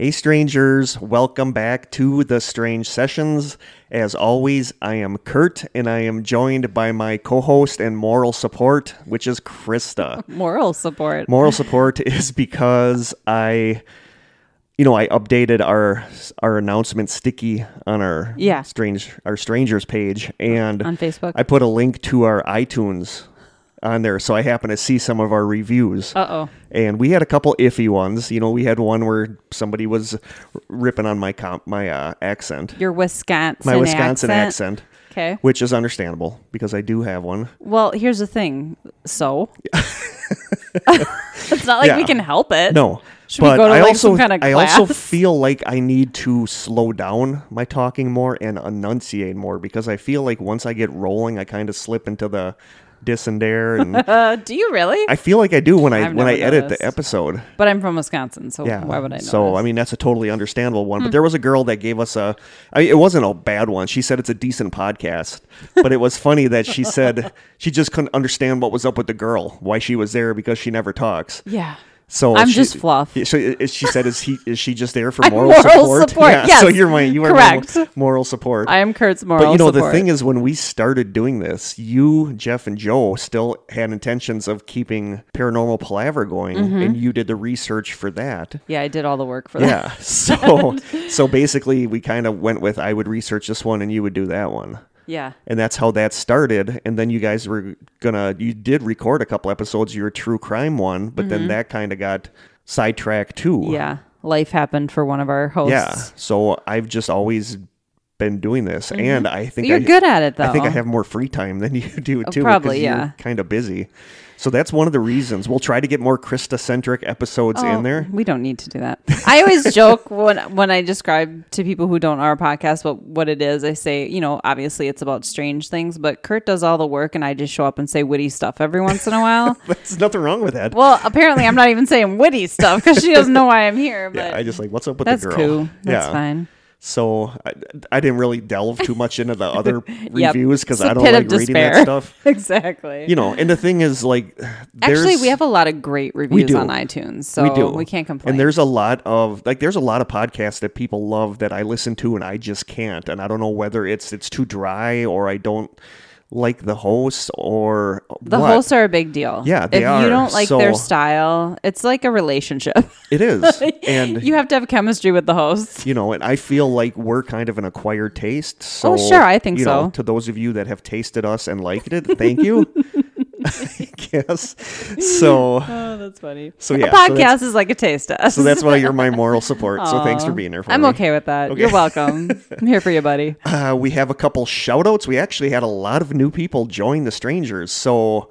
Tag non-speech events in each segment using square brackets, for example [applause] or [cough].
Hey, strangers, welcome back to the Strange Sessions. As always, I am Kurt, and I am joined by my co host and moral support, which is Krista. [laughs] Moral support. moral support is because I. You know, I updated our our announcement sticky on our Yeah. strange our strangers page, and On Facebook. I put a link to our iTunes on there, so I happen to see some of our reviews. Uh oh. And we had a couple iffy ones. You know, we had one where somebody was ripping on my comp, my uh, accent, Your Wisconsin my Wisconsin accent. accent, Okay. which is understandable because I do have one. Well, here's the thing. So [laughs] it's not like we can help it. No, Should but to, I like, also some kind of I also feel like I need to slow down my talking more and enunciate more because I feel like once I get rolling, I kind of slip into the dis and Uh, [laughs] do you really? I feel like I do when I I've when I edit noticed. the episode. but I'm from Wisconsin, so Yeah. why would I know? So I mean, that's a totally understandable one. But there was a girl that gave us a. I it wasn't a bad one. She said it's a decent podcast, but it was [laughs] funny that she said she just couldn't understand what was up with the girl, why she was there because she never talks. yeah. So I'm she- just fluff. So she said, "Is he? Is she just there for [laughs] moral, moral support?" support, Yeah. yes. So you're my you are Correct. moral, moral support. I am Kurt's moral but you know support. the thing is, when we started doing this, you, Jeff, and Joe still had intentions of keeping paranormal palaver going, Mm-hmm. and you did the research for that. yeah, I did all the work for that. Yeah. So [laughs] so basically we kind of went with I would research this one and you would do that one. Yeah. And that's how that started. And then you guys were gonna you did record a couple episodes your true crime one, but then that kind of got sidetracked too. Mm-hmm. Yeah. Life happened for one of our hosts. Yeah. So I've just always been doing this and I think Mm-hmm. You're I, good at it, though. I think I have more free time than you [laughs] do too. probably, yeah. Kind of busy. So that's one of the reasons. We'll try to get more Krista centric episodes Oh, in there. We don't need to do that. I always [laughs] joke when when I describe to people who don't know our podcast what what it is. I say, you know, obviously it's about strange things, but Kurt does all the work, and I just show up and say witty stuff every once in a while. [laughs] There's nothing wrong with that. well, apparently I'm not even saying witty stuff because she doesn't know [laughs] why I'm here. But yeah, I just like, what's up with that's the girl? cool. That's yeah. fine. So I, I didn't really delve too much into the other [laughs] reviews because I don't like reading that stuff. [laughs] exactly. You know, and the thing is, like, Actually, we have a lot of great reviews on iTunes, so we do. we can't complain. And there's a lot of like, there's a lot of podcasts that people love that I listen to and I just can't. And I don't know whether it's it's too dry or I don't like the hosts or the what. hosts are a big deal. Yeah, they if are. you don't like their style, it's like a relationship. [laughs] It is, and you have to have chemistry with the hosts. you know, and I feel like we're kind of an acquired taste. Oh, so, Oh, sure, I think you know, so. to those of you that have tasted us and liked it, thank you. [laughs] Guess. So, [laughs] Oh, that's funny. so a yeah. so podcast that's, is like a taste test. so that's why you're my [laughs] moral support. So thanks for being there for me. I'm me. okay with that. Okay. You're welcome. [laughs] I'm here for you, buddy. Uh, we have a couple shout outs. We actually had a lot of new people join the strangers. So,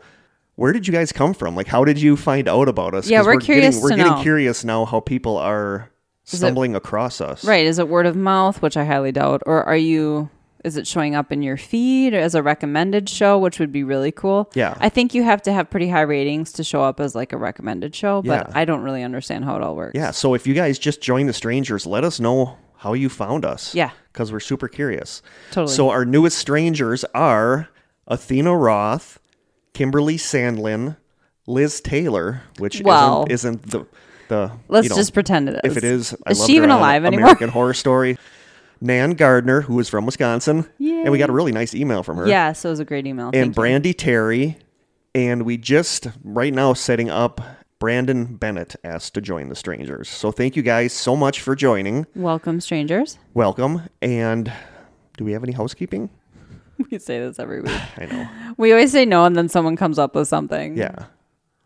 where did you guys come from? Like, how did you find out about us? Yeah, we're curious Getting, we're getting know. curious now how people are it- stumbling across us. Right? Is it word of mouth, which I highly doubt, or are you? Is it showing up in your feed as a recommended show, which would be really cool? Yeah. I think you have to have pretty high ratings to show up as like a recommended show, but Yeah. I don't really understand how it all works. Yeah. So, if you guys just join the strangers, let us know how you found us. Yeah. Because we're super curious. Totally. So, our newest strangers are Athena Roth, Kimberly Sandlin, Liz Taylor, which Well. isn't, isn't the. the Let's you know, just pretend it is. If it is, I is she even alive anymore? American Horror Story. Nan Gardner, who is from Wisconsin, and we got a really nice email from her. Yeah, so it was a great email. and Thank you. Brandy Terry, and we just right now setting up. Brandon Bennett asked to join the Strangers, so thank you guys so much for joining. Welcome, strangers. Welcome, and do we have any housekeeping? [laughs] We say this every week. [sighs] I know. We always say no, and then someone comes up with something. Yeah.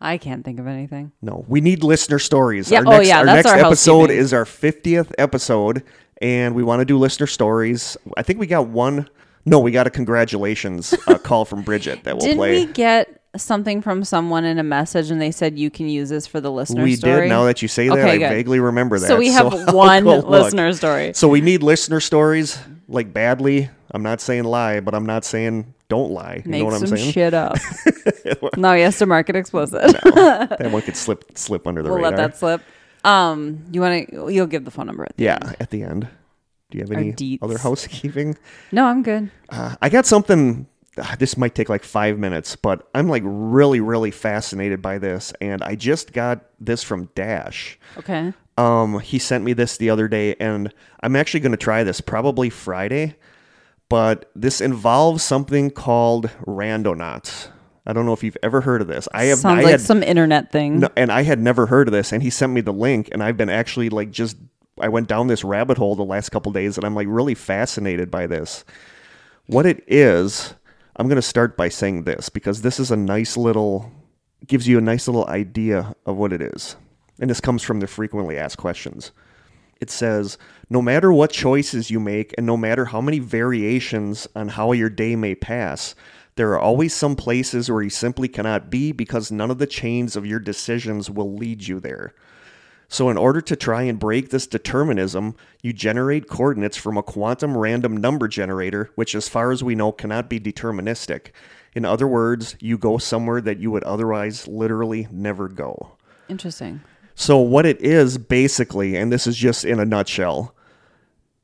I can't think of anything. No, we need listener stories. Yeah, Our oh, next, yeah, our that's next our episode is our 50th episode, and we want to do listener stories. I think we got one. No, we got a congratulations uh, [laughs] call from Bridget that we'll play. Didn't play. we get something from someone in a message, and they said you can use this for the listener We story? did. Now that you say that, Okay, I good. vaguely remember that. so we have [laughs] I'll one go look. listener story. So we need listener stories, like badly. I'm not saying lie, but I'm not saying don't lie. You Make know what I'm some saying? shit up. [laughs] no, he has to mark it explicit. that one could slip slip under the we'll radar. let that slip. Um, you want to? You'll give the phone number. At the yeah, end. at the end. Do you have any other [laughs] housekeeping? No, I'm good. Uh, I got something. ah, This might take like five minutes, but I'm like really, really fascinated by this, and I just got this from Dash. Okay. Um, he sent me this the other day, and I'm actually going to try this probably Friday. But this involves something called randonauts. I don't know if you've ever heard of this. I have. Sounds I like had, some internet thing. no, and I had never heard of this, and he sent me the link, and I've been actually like just I went down this rabbit hole the last couple days, and I'm like really fascinated by this. What it is, I'm going to start by saying this because this is a nice little gives you a nice little idea of what it is, and this comes from the frequently asked questions. It says, no matter what choices you make, and no matter how many variations on how your day may pass, there are always some places where you simply cannot be because none of the chains of your decisions will lead you there. So, in order to try and break this determinism, you generate coordinates from a quantum random number generator, which, as far as we know, cannot be deterministic. In other words, you go somewhere that you would otherwise literally never go. Interesting. So what it is basically, and this is just in a nutshell,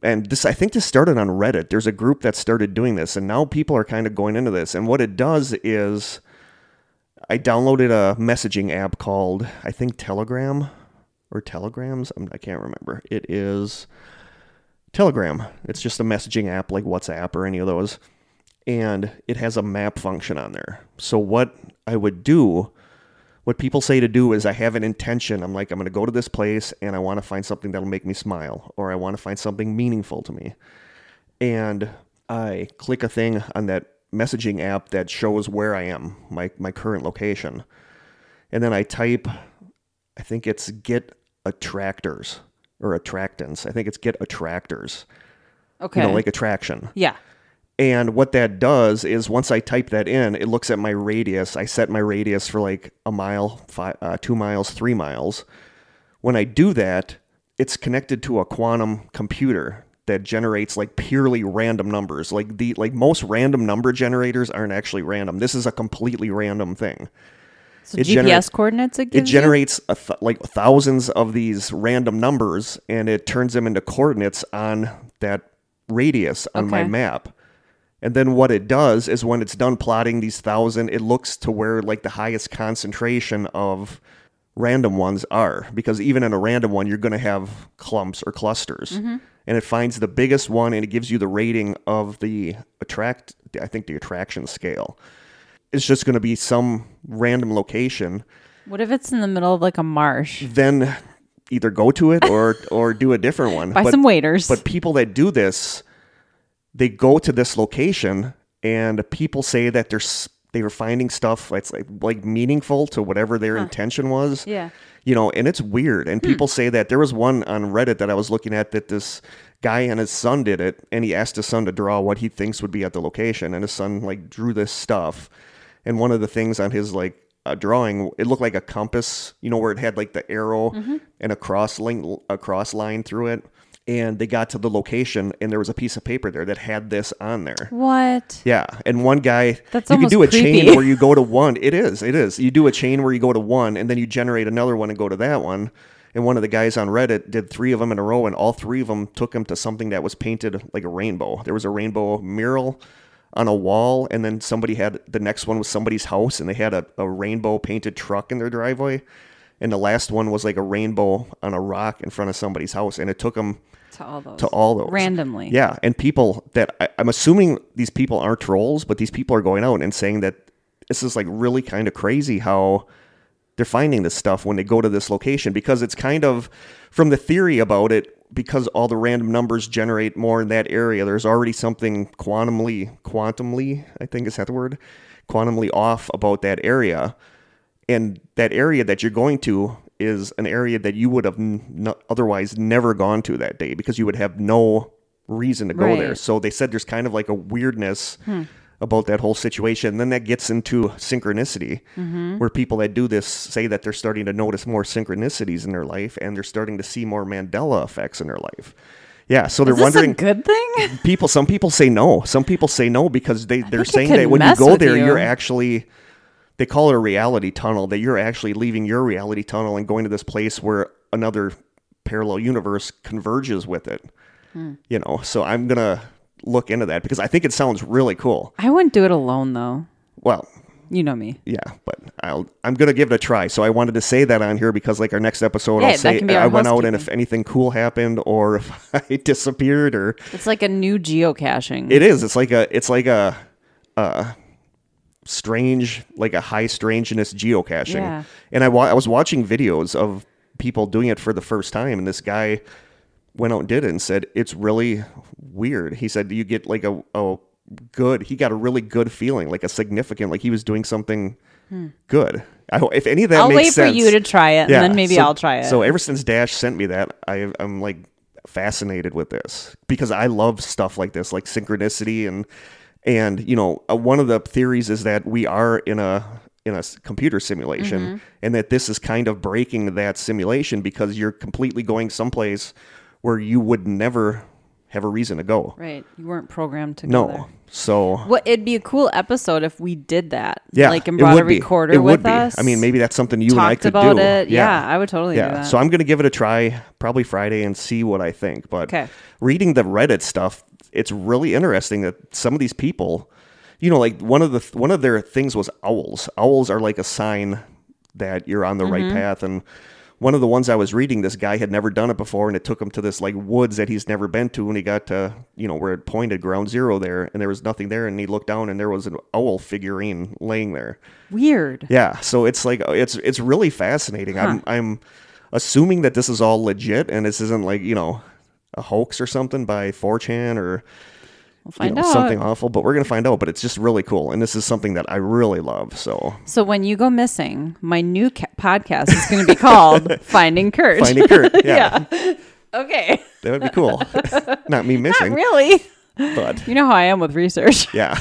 and this I think this started on Reddit. There's a group that started doing this, and now people are kind of going into this. And what it does is, I downloaded a messaging app called I think Telegram or Telegrams. I'm, I can't remember. It is Telegram. It's just a messaging app like WhatsApp or any of those, and it has a map function on there. So what I would do what people say to do is I have an intention. I'm like, I'm going to go to this place and I want to find something that'll make me smile, or I want to find something meaningful to me. And I click a thing on that messaging app that shows where I am, my, my current location. And then I type, I think it's get attractors or attractants. I think it's get attractors, Okay. you know, like attraction. yeah. And what that does is once I type that in, it looks at my radius. I set my radius for like a mile, five, uh, two miles, three miles. When I do that, it's connected to a quantum computer that generates like purely random numbers. Like the like most random number generators aren't actually random. This is a completely random thing. So It GPS generates- coordinates it It generates th- like thousands of these random numbers and it turns them into coordinates on that radius on my map. And then what it does is when it's done plotting these thousand, it looks to where like the highest concentration of random ones are. Because even in a random one, you're going to have clumps or clusters. Mm-hmm. And it finds the biggest one and it gives you the rating of the attract, I think the attraction scale. It's just going to be some random location. What if it's in the middle of like a marsh? Then either go to it or or do a different one. Buy But- some waiters. but people that do this, they go to this location, and people say that they're they were finding stuff that's like like meaningful to whatever their intention was. Yeah. You know, and it's weird. And people say that there was one on Reddit that I was looking at that this guy and his son did it, and he asked his son to draw what he thinks would be at the location, and his son like drew this stuff, and one of the things on his like uh, drawing, it looked like a compass, you know, where it had like the arrow and a cross link, a cross line through it. And they got to the location, and there was a piece of paper there that had this on there. What? Yeah, and one guy That's you can do a creepy. chain where you go to one. It is, it is. You do a chain where you go to one, and then you generate another one and go to that one. And one of the guys on Reddit did three of them in a row, and all three of them took him to something that was painted like a rainbow. There was a rainbow mural on a wall, and then somebody had the next one was somebody's house, and they had a, a rainbow painted truck in their driveway. And the last one was like a rainbow on a rock in front of somebody's house, and it took them To all those. to all those Randomly. Yeah, and people that I, I'm assuming these people aren't trolls, but these people are going out and saying that this is like really kind of crazy how they're finding this stuff when they go to this location because it's kind of from the theory about it because all the random numbers generate more in that area. There's already something quantumly, quantumly, I think is that the word, quantumly off about that area and that area that you're going to is an area that you would have n- otherwise never gone to that day because you would have no reason to go there. So they said there's kind of like a weirdness about that whole situation. And then that gets into synchronicity, where people that do this say that they're starting to notice more synchronicities in their life and they're starting to see more Mandela effects in their life. Yeah, so they're wondering a good thing? [laughs] people some people say no some people say no because they they're saying that when you go there you. you. are actually they call it a reality tunnel that you're actually leaving your reality tunnel and going to this place where another parallel universe converges with it Hmm. you know so i'm gonna look into that because i think it sounds really cool I wouldn't do it alone though. well You know me. yeah, but I'll I'm gonna give it a try. So I wanted to say that on here because like our next episode, Yeah, I'll say can be our I went out and if anything cool happened or if [laughs] I disappeared or It's like a new geocaching. it is. It's like a it's like a uh strange like a high strangeness geocaching. Yeah. And I wa- I was watching videos of people doing it for the first time and this guy went out and did it and said it's really weird. He said you get like a, a good he got a really good feeling, like a significant like he was doing something good. I if any of that Hmm. I'll makes wait sense. for you to try it, yeah, and then maybe so- I'll try it. So ever since Dash sent me that, I, I'm like fascinated with this because I love stuff like this, like synchronicity and and you know uh, one of the theories is that we are in a in a computer simulation Mm-hmm. and that this is kind of breaking that simulation because you're completely going someplace where you would never have a reason to go. right. You weren't programmed to go there. No. So Well, it'd be a cool episode if we did that. yeah, like and brought a recorder It with us. I mean, maybe that's something you and I could about do. it. Yeah. I would totally do yeah. that. So I'm going to give it a try probably Friday and see what I think. But Okay. reading the Reddit stuff, it's really interesting that some of these people, you know, like one of the one of their things was owls. Owls are like a sign that you're on the Mm-hmm. right path and one of the ones I was reading, this guy had never done it before, and it took him to this like woods that he's never been to. And he got to, you know, where it pointed ground zero there, and there was nothing there. And he looked down, and there was an owl figurine laying there. Weird. Yeah, so it's like it's it's really fascinating. I'm I'm assuming that this is all legit and this isn't like you know a hoax or something by 4chan or We'll you know, out. something awful. But we're gonna find out. But it's just really cool, and this is something that I really love. So So when you go missing, my new ca- podcast is going to be called [laughs] Finding Kurt. finding Kurt, [laughs] yeah, Okay. that would be cool. [laughs] Not me missing, Really? but You know how I am with research. yeah.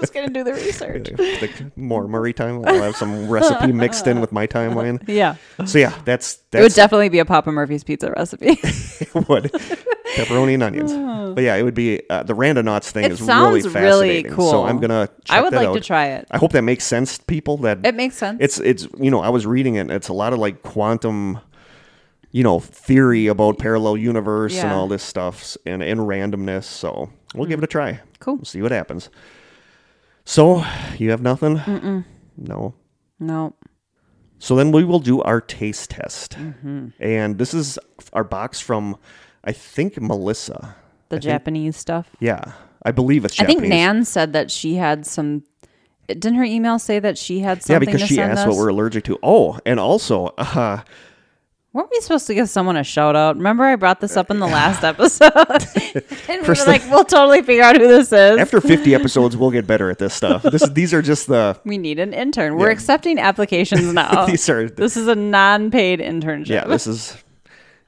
Who's going to do the research? [laughs] the more Murray time. I'll have some recipe mixed in with my timeline. [laughs] Yeah. So yeah, that's It would definitely be a Papa Murphy's pizza recipe. [laughs] would pepperoni and onions. But yeah, it would be uh, the Randonauts thing It is really sounds really fascinating. cool. So I'm gonna. I would like out. to try it. I hope that makes sense to people. That It makes sense. it's it's you know I was reading it. and It's a lot of like quantum, you know, theory about parallel universe and all this stuff and and randomness. So we'll give it a try. Cool. We'll see what happens. So you have nothing. No. no. So then we will do our taste test. Mm-hmm. And this is our box from, I think, Melissa. The Japanese stuff. Yeah, I believe it's Japanese. I Japanese. think Nan said that she had some. Didn't her email say that she had something? Yeah, because she asked us? what we're allergic to. Oh, and also, [laughs] uh, Weren't we supposed to give someone a shout out? Remember, I brought this up in the last episode, [laughs] and we were like, "We'll totally figure out who this is." after 50 episodes, we'll get better at this stuff. This is, these are just the [laughs] we need an intern. We're Yeah. accepting applications [laughs] now. these are this is a non-paid internship. yeah. This is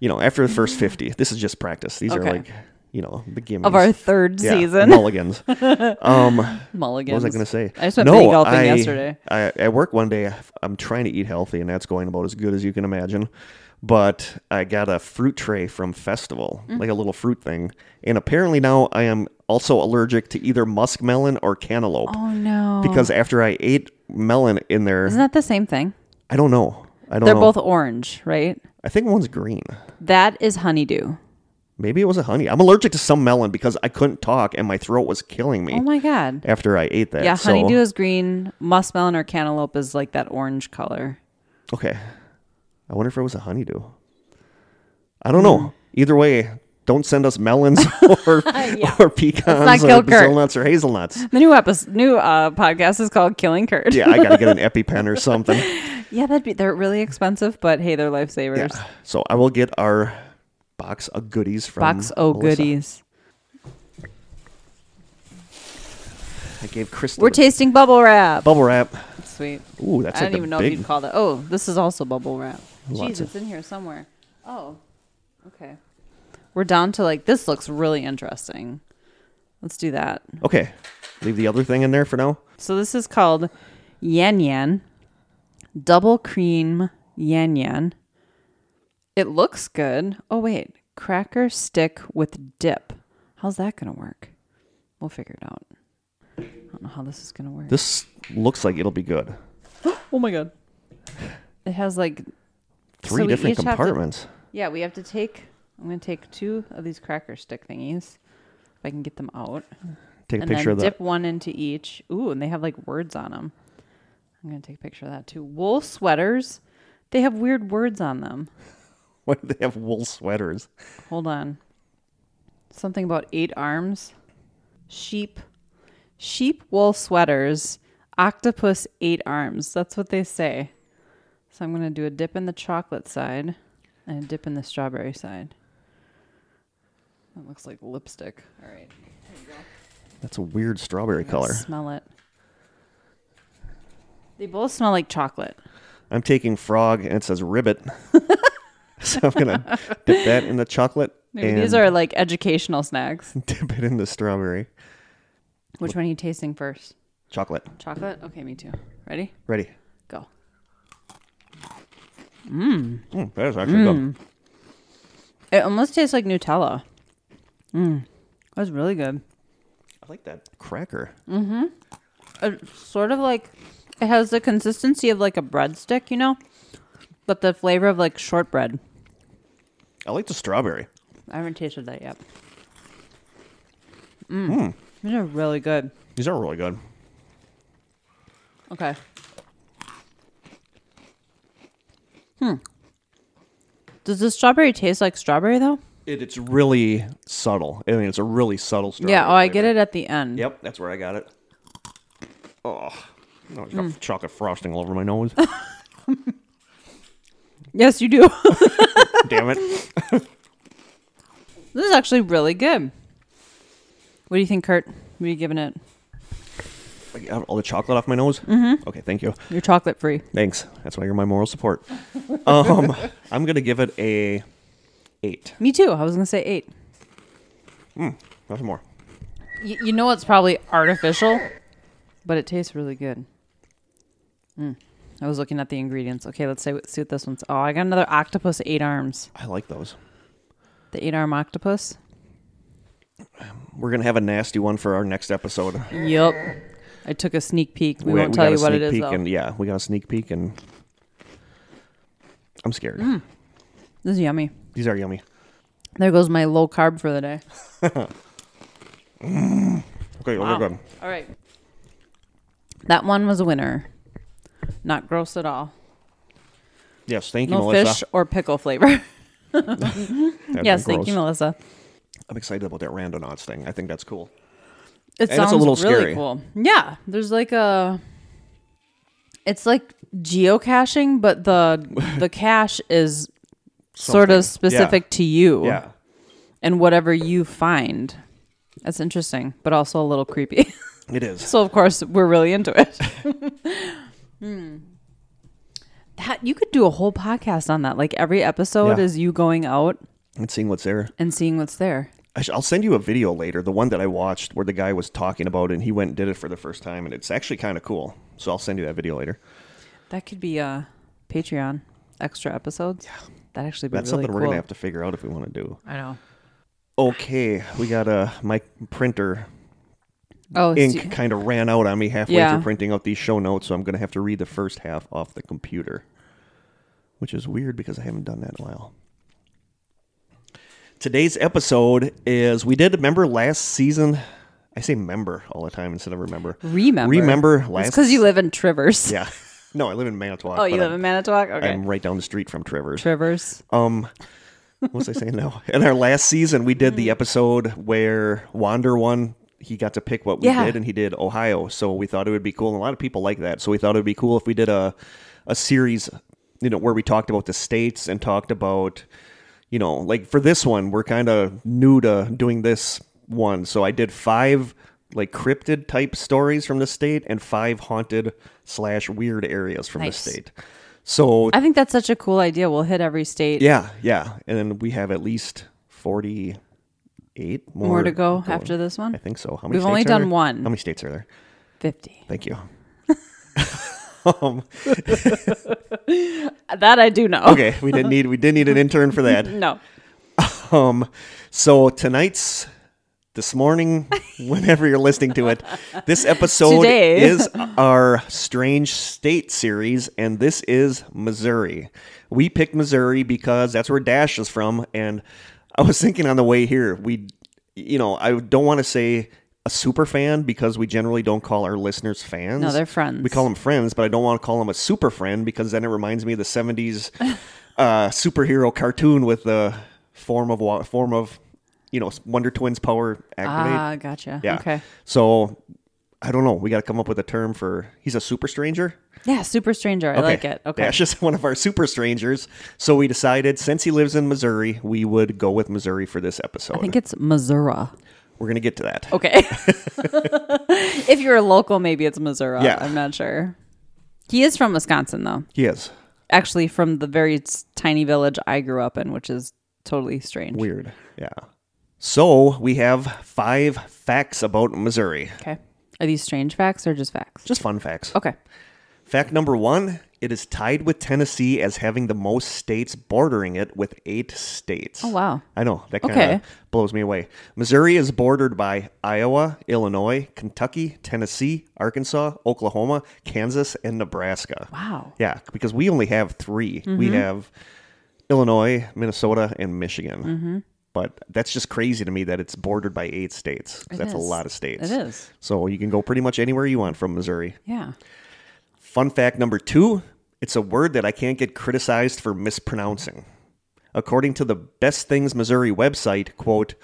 you know after the first 50, this is just practice. These are like you know the gimmies of our third yeah, season. mulligans. um, Mulligans. What was I going to say? I just went mini golfing yesterday. I, at work one day, I'm trying to eat healthy, and that's going about as good as you can imagine. But I got a fruit tray from Festival, Mm. like a little fruit thing. And apparently now I am also allergic to either muskmelon or cantaloupe. Oh no! Because after I ate melon in there, isn't that the same thing? I don't know. I don't They're know. both orange, right? I think one's green. That is honeydew. Maybe it was a honey. I'm allergic to some melon because I couldn't talk and my throat was killing me Oh my god! after I ate that. Yeah, So- honeydew is green. Muskmelon or cantaloupe is like that orange color. Okay. I wonder if it was a honeydew. I don't know. Either way, don't send us melons [laughs] or or [laughs] [laughs] pecans not or kill Kurt. hazelnuts or hazelnuts. The new episode, new uh, podcast is called Killing Kurt. Yeah, I gotta get an EpiPen or something. yeah, that'd be. They're really expensive, but hey, they're lifesavers. Yeah. So I will get our box of goodies from Box o Melissa. goodies. I gave Krista We're tasting bubble wrap. bubble wrap. Sweet. Ooh, that's I like don't a even know big. if you'd call that. Oh, this is also bubble wrap. Lots Jeez, of- it's in here somewhere. Oh, okay. We're down to like this. Looks really interesting. Let's do that. Okay, leave the other thing in there for now. So this is called Yan Yan Double Cream Yan Yan. It looks good. Oh wait, cracker stick with dip. How's that gonna work? We'll figure it out. I don't know how this is gonna work. This looks like it'll be good. [gasps] oh my god! It has like Three we different have to- compartments. yeah. We have to take. I'm gonna take two of these cracker stick thingies. If I can get them out. Take a picture of dip one into each. Ooh, and they have like words on them. I'm gonna take a picture of that too. Wool sweaters. They have weird words on them. [laughs] Why do they have wool sweaters? Hold on. Something about eight arms. Sheep. Sheep wool sweaters. Octopus eight arms. That's what they say. So I'm going to do a dip in the chocolate side and a dip in the strawberry side. That looks like lipstick. All right. That's a weird strawberry I'm gonna color. Smell it. They both smell like chocolate. I'm taking frog and it says ribbit. [laughs] [laughs] so I'm gonna dip that in the chocolate Maybe and these are like educational snacks. [laughs] dip it in the strawberry. Which one are you tasting first? Chocolate. Chocolate? Okay, me too. Ready? Ready. Go. Mm, that is actually good. It almost tastes like Nutella. Mm. That's really good. I like that cracker. Mm-hmm. It's sort of like it has the consistency of like a breadstick, you know, but the flavor of like shortbread. I like the strawberry. I haven't tasted that yet. Mm. These are really good. These are really good. Okay. Hmm. Does the strawberry taste like strawberry though? It, it's really subtle. I mean, it's a really subtle strawberry. yeah. Oh, I get it at the end. Yep, that's where I got it. Oh, it's got chocolate frosting all over my nose. [laughs] Yes, you do. [laughs] Damn it. [laughs] this is actually really good. What do you think, Kurt? What are you giving it? I got all the chocolate off my nose? Mm-hmm. Okay, thank you. You're chocolate free. Thanks. That's why you're my moral support. [laughs] um, I'm gonna give it a eight. Me too. I was gonna say eight. Nothing more. Y- you know it's probably artificial, but it tastes really good. Mm. I was looking at the ingredients. Okay, let's say see what this one's. Oh, I got another octopus eight arms. I like those. The eight arm octopus. We're gonna have a nasty one for our next episode. Yep. I took a sneak peek. We, won't we tell you what it is peek though. and yeah, we got a sneak peek and I'm scared. Mm. This is yummy. These are yummy. There goes my low carb for the day. [laughs] Okay, Wow. good. All right. That one was a winner. Not gross at all. Yes, thank you, No Melissa. fish or pickle flavor. [laughs] Yes, thank you. Melissa. I'm excited about that randonauts thing. I think that's cool. It And it's a sounds little really scary. cool. Yeah, there's like a. It's like geocaching, but the [laughs] the cache is sort of Something. Yeah. specific to you Yeah. and whatever you find. That's interesting, but also a little creepy. [laughs] It is. so of course we're really into it. [laughs] Hmm. That you could do a whole podcast on that. Like every episode Yeah. is you going out And seeing what's there. and seeing what's there. I'll send you a video later, the one that I watched where the guy was talking about it and he went and did it for the first time, and it's actually kind of cool. So I'll send you that video later. That could be a Patreon extra episodes. Yeah, that actually be That's really something we're gonna have to figure out if we want to do. I know. Okay, we got a my printer Oh, ink so- kind of ran out on me halfway Yeah. through printing out these show notes, so I'm gonna have to read the first half off the computer, which is weird because I haven't done that in a while. Today's episode is we did remember last season. I say member all the time instead of remember. remember. Remember last because you live in Trivers. Yeah. [laughs] No, I live in Manitowoc. Oh, you live I'm, in Manitowoc. Okay. I'm right down the street from Trevor's. Trivers. Um, what was I saying now? In our last season, we did Mm. the episode where Wander won. He got to pick what we Yeah. did, and he did Ohio. So we thought it would be cool. And a lot of people like that. So we thought it would be cool if we did a a series, you know, where we talked about the states and talked about, you know, like for this one, we're kind of new to doing this one. So I did five like cryptid type stories from the state and five haunted slash weird areas from Nice. the state. So I think that's such a cool idea. We'll hit every state. yeah, yeah, and then we have at least forty-eight more, More to go going. after this one? I think so. How many? We've only done there? one. How many states are there? 50. Thank you. [laughs] um, [laughs] That I do know. okay, we didn't need we didn't need an intern for that. No. Um, so tonight's this morning, [laughs] whenever you're listening to it, this episode Today. is our Strange State series, and this is Missouri. We picked Missouri because that's where Dash is from, and I was thinking on the way here, we, you know, I don't want to say a super fan because we generally don't call our listeners fans. No, they're friends. We call them friends, but I don't want to call them a super friend because then it reminds me of the '70s [laughs] uh, superhero cartoon with the form of wa- form of you know Wonder Twins power activate. Ah, gotcha. yeah. Okay. So I don't know. We got to come up with a term for. He's a super stranger. Yeah, super stranger. I like it. Okay. It's just [laughs] one of our super strangers. So we decided since he lives in Missouri, we would go with Missouri for this episode. I think it's Missouri. We're gonna get to that. Okay. [laughs] if you're a local, maybe it's Missouri. Yeah. I'm not sure. He is from Wisconsin, though. He is Actually, from the very tiny village I grew up in, which is totally strange. weird. Yeah. So we have five facts about Missouri. Okay. Are these strange facts or just facts? Just fun facts. Okay. Fact number one it is tied with Tennessee as having the most states bordering it with eight states. Oh, wow. I know. That kind of Okay. blows me away. Missouri is bordered by Iowa, Illinois, Kentucky, Tennessee, Arkansas, Oklahoma, Kansas, and Nebraska. Wow. Yeah, because we only have 3 We have Illinois, Minnesota, and Michigan. Mm-hmm. But that's just crazy to me that it's bordered by eight states. It that's a is. lot of states. It is. So you can go pretty much anywhere you want from Missouri. Yeah. Fun fact number two it's a word that I can't get criticized for mispronouncing. According to the Best Things Missouri website, quote,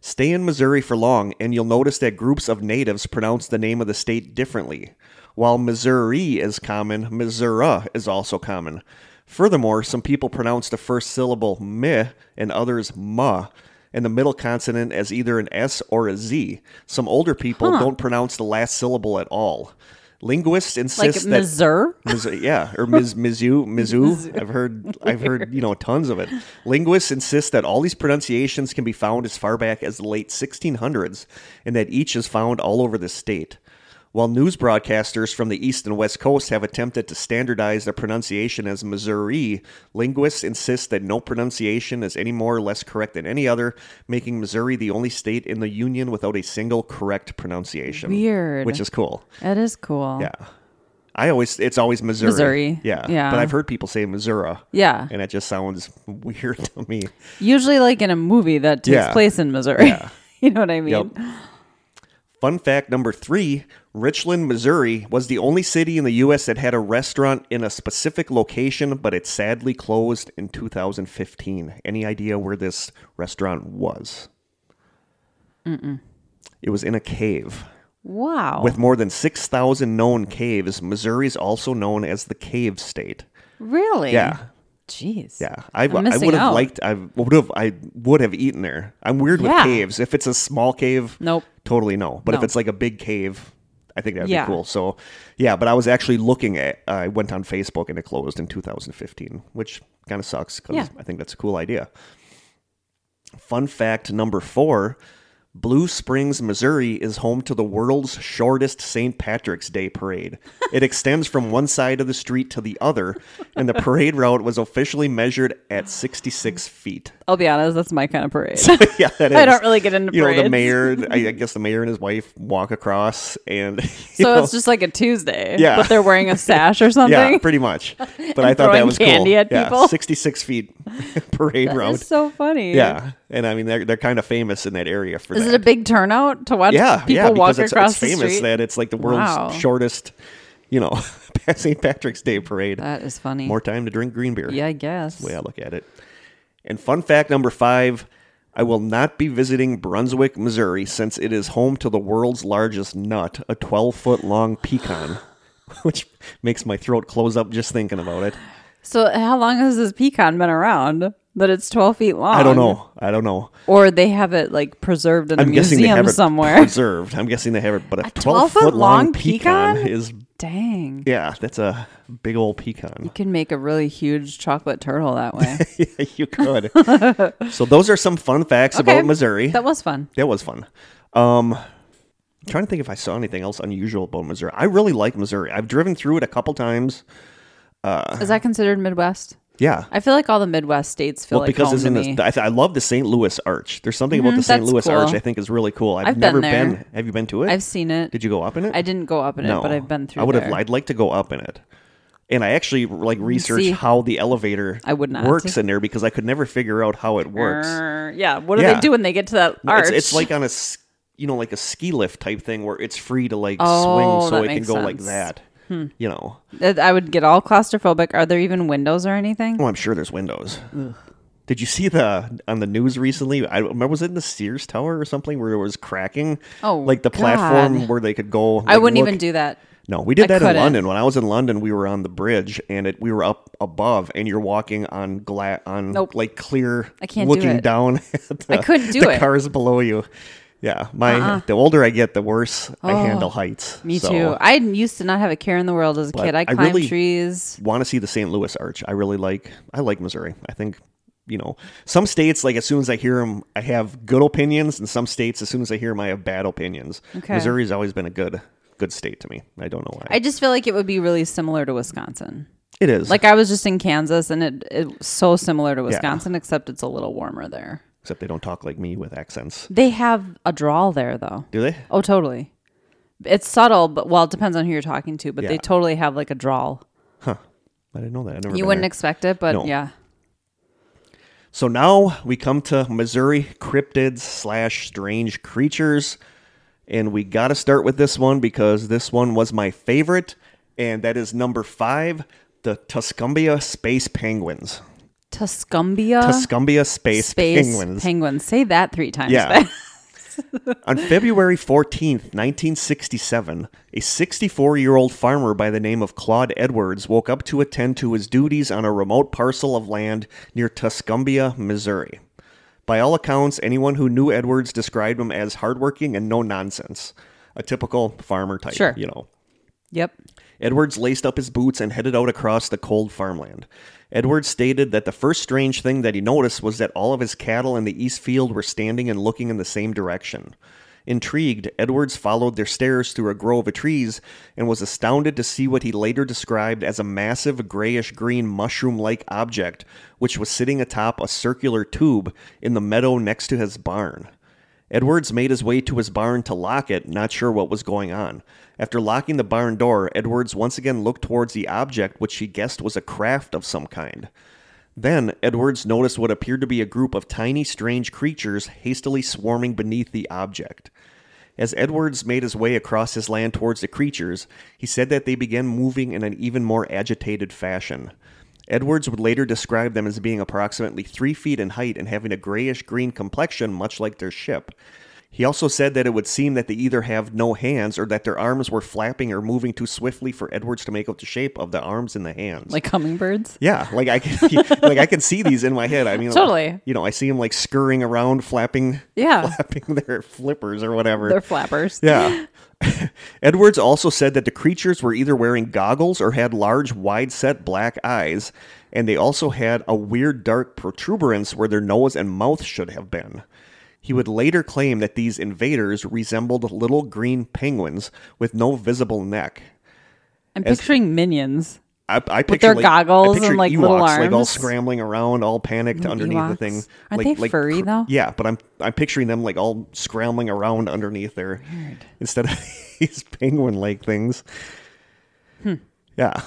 Stay in Missouri for long, and you'll notice that groups of natives pronounce the name of the state differently. While Missouri is common, Missouri is also common. Furthermore, some people pronounce the first syllable meh and others ma, and the middle consonant as either an S or a Z. Some older people don't pronounce the last syllable at all. Linguists Like insist that Missouri? Miz- yeah, or Ms. Mizzou, [laughs] Mizzou. I've heard, I've heard, you know, tons of it. Linguists insist that all these pronunciations can be found as far back as the late 1600s, and that each is found all over the state. While news broadcasters from the East and West Coast have attempted to standardize the pronunciation as Missouri, linguists insist that no pronunciation is any more or less correct than any other, making Missouri the only state in the Union without a single correct pronunciation. Weird. Which is cool. That is cool. Yeah. I always it's always Missouri. Missouri. Yeah. Yeah. But I've heard people say Missouri. Yeah. And it just sounds weird to me. Usually, like in a movie that takes Yeah. place in Missouri. Yeah. [laughs] you know what I mean? Yep. Fun fact number three Richland, Missouri was the only city in the U.S. that had a restaurant in a specific location, but it sadly closed in 2015. Any idea where this restaurant was? Mm-mm. It was in a cave. Wow. With more than 6,000 known caves, Missouri is also known as the Cave State. really? Yeah. Jeez. Yeah, I, I would have out. liked. I would have. I would have eaten there. I'm weird with caves. If it's a small cave, Nope. totally no. But if it's like a big cave, I think that'd Yeah. be cool. So, yeah. But I was actually looking at. I went on Facebook and it closed in 2015, which kind of sucks because Yeah. I think that's a cool idea. Fun fact number four. Blue Springs, Missouri is home to the world's shortest St. Patrick's Day parade. It extends from one side of the street to the other, and the parade route was officially measured at 66 feet. I'll be honest, that's my kind of parade. [laughs] yeah, that is. [laughs] I don't really get into You know, the mayor, [laughs] I I guess the mayor and his wife walk across, and so know, it's just like a Tuesday. Yeah. But they're wearing a sash or something. yeah, pretty much. But I thought that was candy cool. at Yeah, people. 66 feet parade route. It's so funny. Yeah, and I mean they're they're kind of famous in that area for Is that. it a big turnout to watch yeah, people yeah, walk because it's, across it's the famous street? that it's like the world's Wow. shortest, you know, St. Patrick's Day parade. that is funny. More time to drink green beer. yeah, I guess. the way I look at it. And fun fact number five I will not be visiting Brunswick, Missouri, since it is home to the world's largest nut, a 12 foot long pecan, [laughs] which makes my throat close up just thinking about it. So how long has this pecan been around? That it's twelve feet long. I don't know. I don't know. Or they have it like preserved in a I'm they museum have it somewhere. preserved. I'm guessing they have it, but a 12 foot 12-foot long long pecan, pecan? is, Dang. yeah, that's a big old pecan. You can make a really huge chocolate turtle that way. [laughs] yeah, you could. so those are some fun facts Okay. about Missouri. that was fun. That was fun. Um, I'm trying to think if I saw anything else unusual about Missouri. I really like Missouri. I've driven through it a couple times. Uh, Is that considered Midwest? Yeah. I feel like all the Midwest states feel Well, like because home to me. I, I love the St. Louis Arch. There's something about Mhm, the St. Louis cool. Arch I think is really cool. I've, I've never been been. Have you been to it? I've seen it. Did you go up in it? I didn't go up in no, it, but I've been through. I would have. there. I'd like to go up in it. And I actually like researched see. how the elevator I would not. works in there because I could never figure out how it works. Err, yeah. What do Yeah. they do when they get to that arch? It's, it's like on a you know, like a ski lift type thing where it's free to like Oh, swing, so that it can go like sense. That. You know, I would get all claustrophobic. Are there even windows or anything? well, I'm sure there's windows. Did you see the on the news recently? I remember was it in the Sears Tower or something where it was cracking? Oh, like the platform God. where they could go. I wouldn't look- even do that. No, we did I that in. London. When I was in London, we were on the bridge and it we were up above, and you're walking on glass on Nope. like clear. I can't do looking it. down. [laughs] At the, I couldn't do the it. cars below you. Yeah, my uh-uh. the older I get, the worse I oh, handle heights. Me So, too. I used to not have a care in the world as a But kid. I I climbed really- trees. Want to see the St. Louis Arch? I really like. I like Missouri. I think. You know, some states like as soon as I hear them, I have good opinions, and some states as soon as I hear them, I have bad opinions. Okay. Missouri's always been a good, good state to me. I don't know why. I just feel like it would be really similar to Wisconsin. it is Like I was just in Kansas, and it it's so similar to Wisconsin, except it's a little warmer there. Except they don't talk like me with accents. They have a drawl there, though. Do they? Oh, totally. It's subtle, but well, it depends on who you're talking to. But they totally have like a drawl. Huh. I didn't know that. I never You been wouldn't there. expect it, but No. yeah. So now we come to Missouri cryptids slash strange creatures. And we got to start with this one because this one was my favorite. And that is number five the Tuscumbia Space Penguins. Tuscumbia Tuscumbia Space, space Penguins. penguins. Say that three times. Yeah. [laughs] On February 14th, 1967, a 64 year old farmer by the name of Claude Edwards woke up to attend to his duties on a remote parcel of land near Tuscumbia, Missouri. By all accounts, anyone who knew Edwards described him as hardworking and no nonsense. A typical farmer type, Sure. you know. Yep. Edwards laced up his boots and headed out across the cold farmland. Edwards stated that the first strange thing that he noticed was that all of his cattle in the east field were standing and looking in the same direction. Intrigued, Edwards followed their stares through a grove of trees and was astounded to see what he later described as a massive grayish green mushroom like object which was sitting atop a circular tube in the meadow next to his barn. Edwards made his way to his barn to lock it, not sure what was going on. After locking the barn door, Edwards once again looked towards the object, which he guessed was a craft of some kind. Then, Edwards noticed what appeared to be a group of tiny, strange creatures hastily swarming beneath the object. As Edwards made his way across his land towards the creatures, he said that they began moving in an even more agitated fashion. Edwards would later describe them as being approximately three feet in height and having a grayish green complexion, much like their ship. He also said that it would seem that they either have no hands or that their arms were flapping or moving too swiftly for Edwards to make out the shape of the arms and the hands. Like hummingbirds. yeah, like I can, [laughs] like I can see these in my head. I mean, Totally. You know, I see them like scurrying around, flapping, Yeah. [laughs] flapping their flippers or whatever. They're flappers. Yeah. [laughs] [laughs] Edwards also said that the creatures were either wearing goggles or had large, wide set black eyes, and they also had a weird dark protuberance where their nose and mouth should have been. He would later claim that these invaders resembled little green penguins with no visible neck. I'm picturing minions. I, I With picture their like, goggles and, like, Ewoks, little like all scrambling around, all panicked underneath the thing. Aren't like, they like furry, cr- though? Yeah, but I'm I'm picturing them like all scrambling around underneath there instead of [laughs] these penguin-like things. Hmm. Yeah.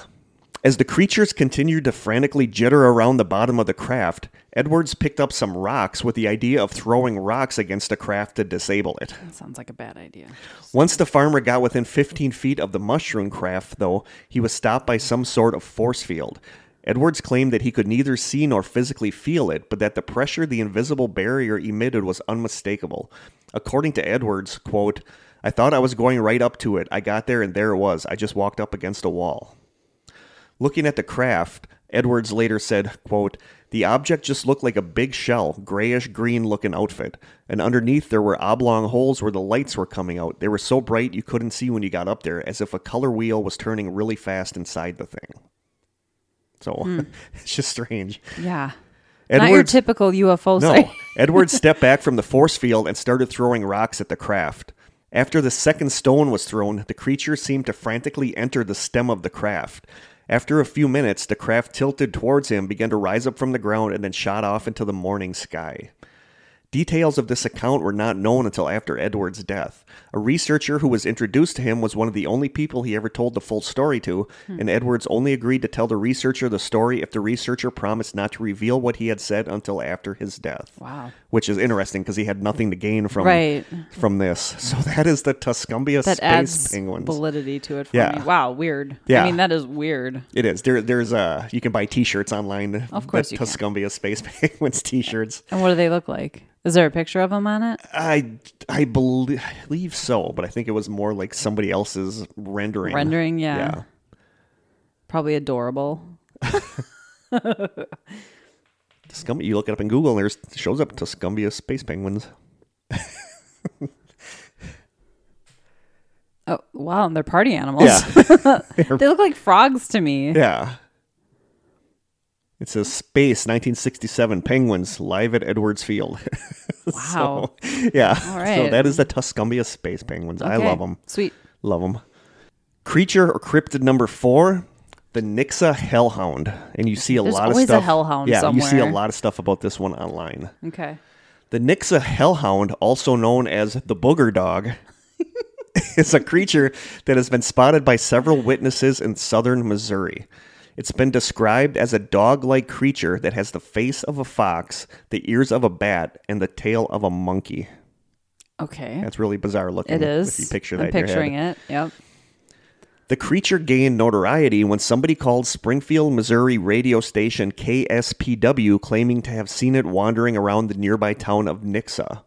As the creatures continued to frantically jitter around the bottom of the craft, Edwards picked up some rocks with the idea of throwing rocks against the craft to disable it. That sounds like a bad idea. Once the farmer got within 15 feet of the mushroom craft, though, he was stopped by some sort of force field. Edwards claimed that he could neither see nor physically feel it, but that the pressure the invisible barrier emitted was unmistakable. According to Edwards, quote, I thought I was going right up to it. I got there and there it was. I just walked up against a wall. Looking at the craft, Edwards later said, quote, The object just looked like a big shell, grayish green looking outfit, and underneath there were oblong holes where the lights were coming out. They were so bright you couldn't see when you got up there, as if a color wheel was turning really fast inside the thing. So hmm. [laughs] it's just strange. Yeah. Not your typical UFO no. site. [laughs] Edwards [laughs] stepped back from the force field and started throwing rocks at the craft. After the second stone was thrown, the creature seemed to frantically enter the stem of the craft. After a few minutes, the craft tilted towards him, began to rise up from the ground, and then shot off into the morning sky. Details of this account were not known until after Edward's death. A researcher who was introduced to him was one of the only people he ever told the full story to, and Edwards only agreed to tell the researcher the story if the researcher promised not to reveal what he had said until after his death. Wow. Which is interesting because he had nothing to gain from Right. from this. So [laughs] that is the Tuscumbia That space adds penguins. validity to it for Yeah. me. Wow, weird. Yeah. I mean, that is weird. It is. There, there's uh you can buy T-shirts online. Of course the you can. Tuscumbia Space [laughs] Penguins T-shirts. And what do they look like? Is there a picture of them on it? I I belie- believe so, but I think it was more like somebody else's rendering. Rendering, yeah. Yeah. Probably adorable. [laughs] Tuscumbia. You look it up in Google, and there's shows up Tuscumbia Space Penguins. [laughs] Oh, wow. And they're party animals. Yeah, [laughs] they look like frogs to me. yeah. It says Space 1967 Penguins live at Edwards Field. [laughs] Wow. So, yeah. All So that is the Tuscumbia Space Penguins. I love them. Sweet. Love them. Creature or cryptid number four, the Nixa Hellhound, and you see a There's lot of always a stuff. hellhound yeah, you see a lot of stuff about this one online. Okay. The Nixa Hellhound, also known as the Booger Dog, [laughs] is a creature that has been spotted by several witnesses in southern Missouri. It's been described as a dog like creature that has the face of a fox, the ears of a bat, and the tail of a monkey. Okay. That's really bizarre looking. it is. If you picture I'm that your picturing it. Yep. The creature gained notoriety when somebody called Springfield, Missouri radio station KSPW claiming to have seen it wandering around the nearby town of Nixa.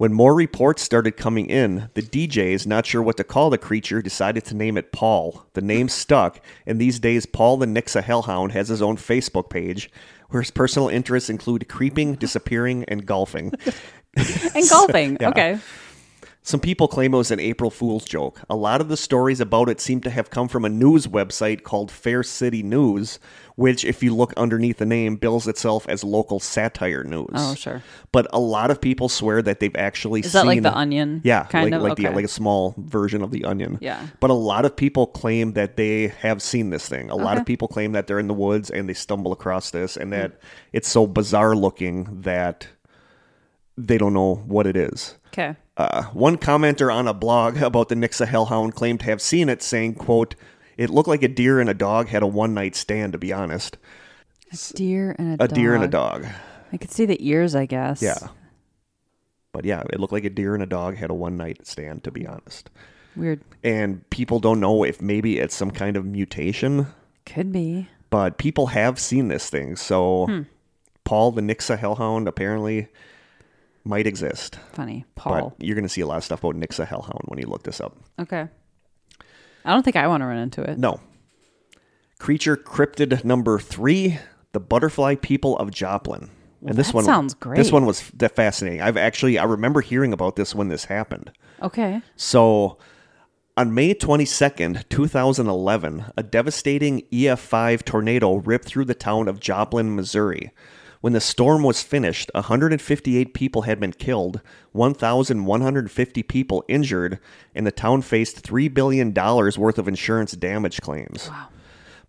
When more reports started coming in, the DJs, not sure what to call the creature, decided to name it Paul. The name [laughs] stuck, and these days Paul the Nixa Hellhound has his own Facebook page, where his personal interests include creeping, disappearing, and golfing. [laughs] And golfing. [laughs] yeah. Okay. Some people claim it was an April Fool's joke. A lot of the stories about it seem to have come from a news website called Fair City News, which, if you look underneath the name, bills itself as local satire news. Oh, sure. But a lot of people swear that they've actually Is seen that like the Onion? Yeah, Kind like of? like Okay. the like a small version of the Onion. Yeah. But a lot of people claim that they have seen this thing. A lot of people claim that they're in the woods and they stumble across this, and that Hmm. it's so bizarre looking that they don't know what it is. Okay. Uh, one commenter on a blog about the Nixa Hellhound claimed to have seen it, saying, "quote It looked like a deer and a dog had a one night stand. To be honest, A deer and a, a dog. deer and a dog. I could see the ears, I guess. Yeah, but yeah, it looked like a deer and a dog had a one night stand. To be honest, Weird. and people don't know if maybe it's some kind of mutation, Could be. but people have seen this thing. So Hmm. Paul the Nixa Hellhound apparently might exist. Funny. Paul. But you're going to see a lot of stuff about Nixa Hellhound when you look this up. Okay. I don't think I want to run into it. No. Creature cryptid number three, the butterfly people of Joplin. and this that one sounds great. This one was f- fascinating. I've actually I remember hearing about this when this happened. Okay. So on May 22nd, 2011, a devastating EF5 tornado ripped through the town of Joplin, Missouri. When the storm was finished, 158 people had been killed, 1,150 people injured, and the town faced $3 billion worth of insurance damage claims. Wow.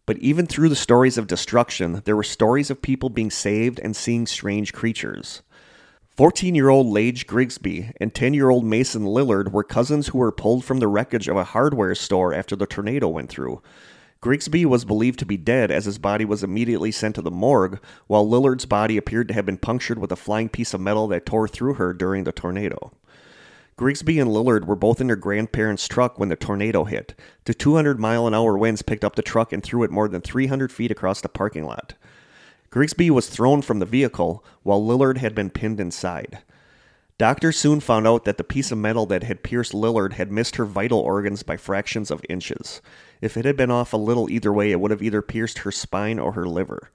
But even through the stories of destruction, there were stories of people being saved and seeing strange creatures. 14 year old Lage Grigsby and 10 year old Mason Lillard were cousins who were pulled from the wreckage of a hardware store after the tornado went through. Grigsby was believed to be dead as his body was immediately sent to the morgue, while Lillard's body appeared to have been punctured with a flying piece of metal that tore through her during the tornado. Grigsby and Lillard were both in their grandparents' truck when the tornado hit. The 200 mile an hour winds picked up the truck and threw it more than 300 feet across the parking lot. Grigsby was thrown from the vehicle, while Lillard had been pinned inside. Doctors soon found out that the piece of metal that had pierced Lillard had missed her vital organs by fractions of inches. If it had been off a little either way, it would have either pierced her spine or her liver.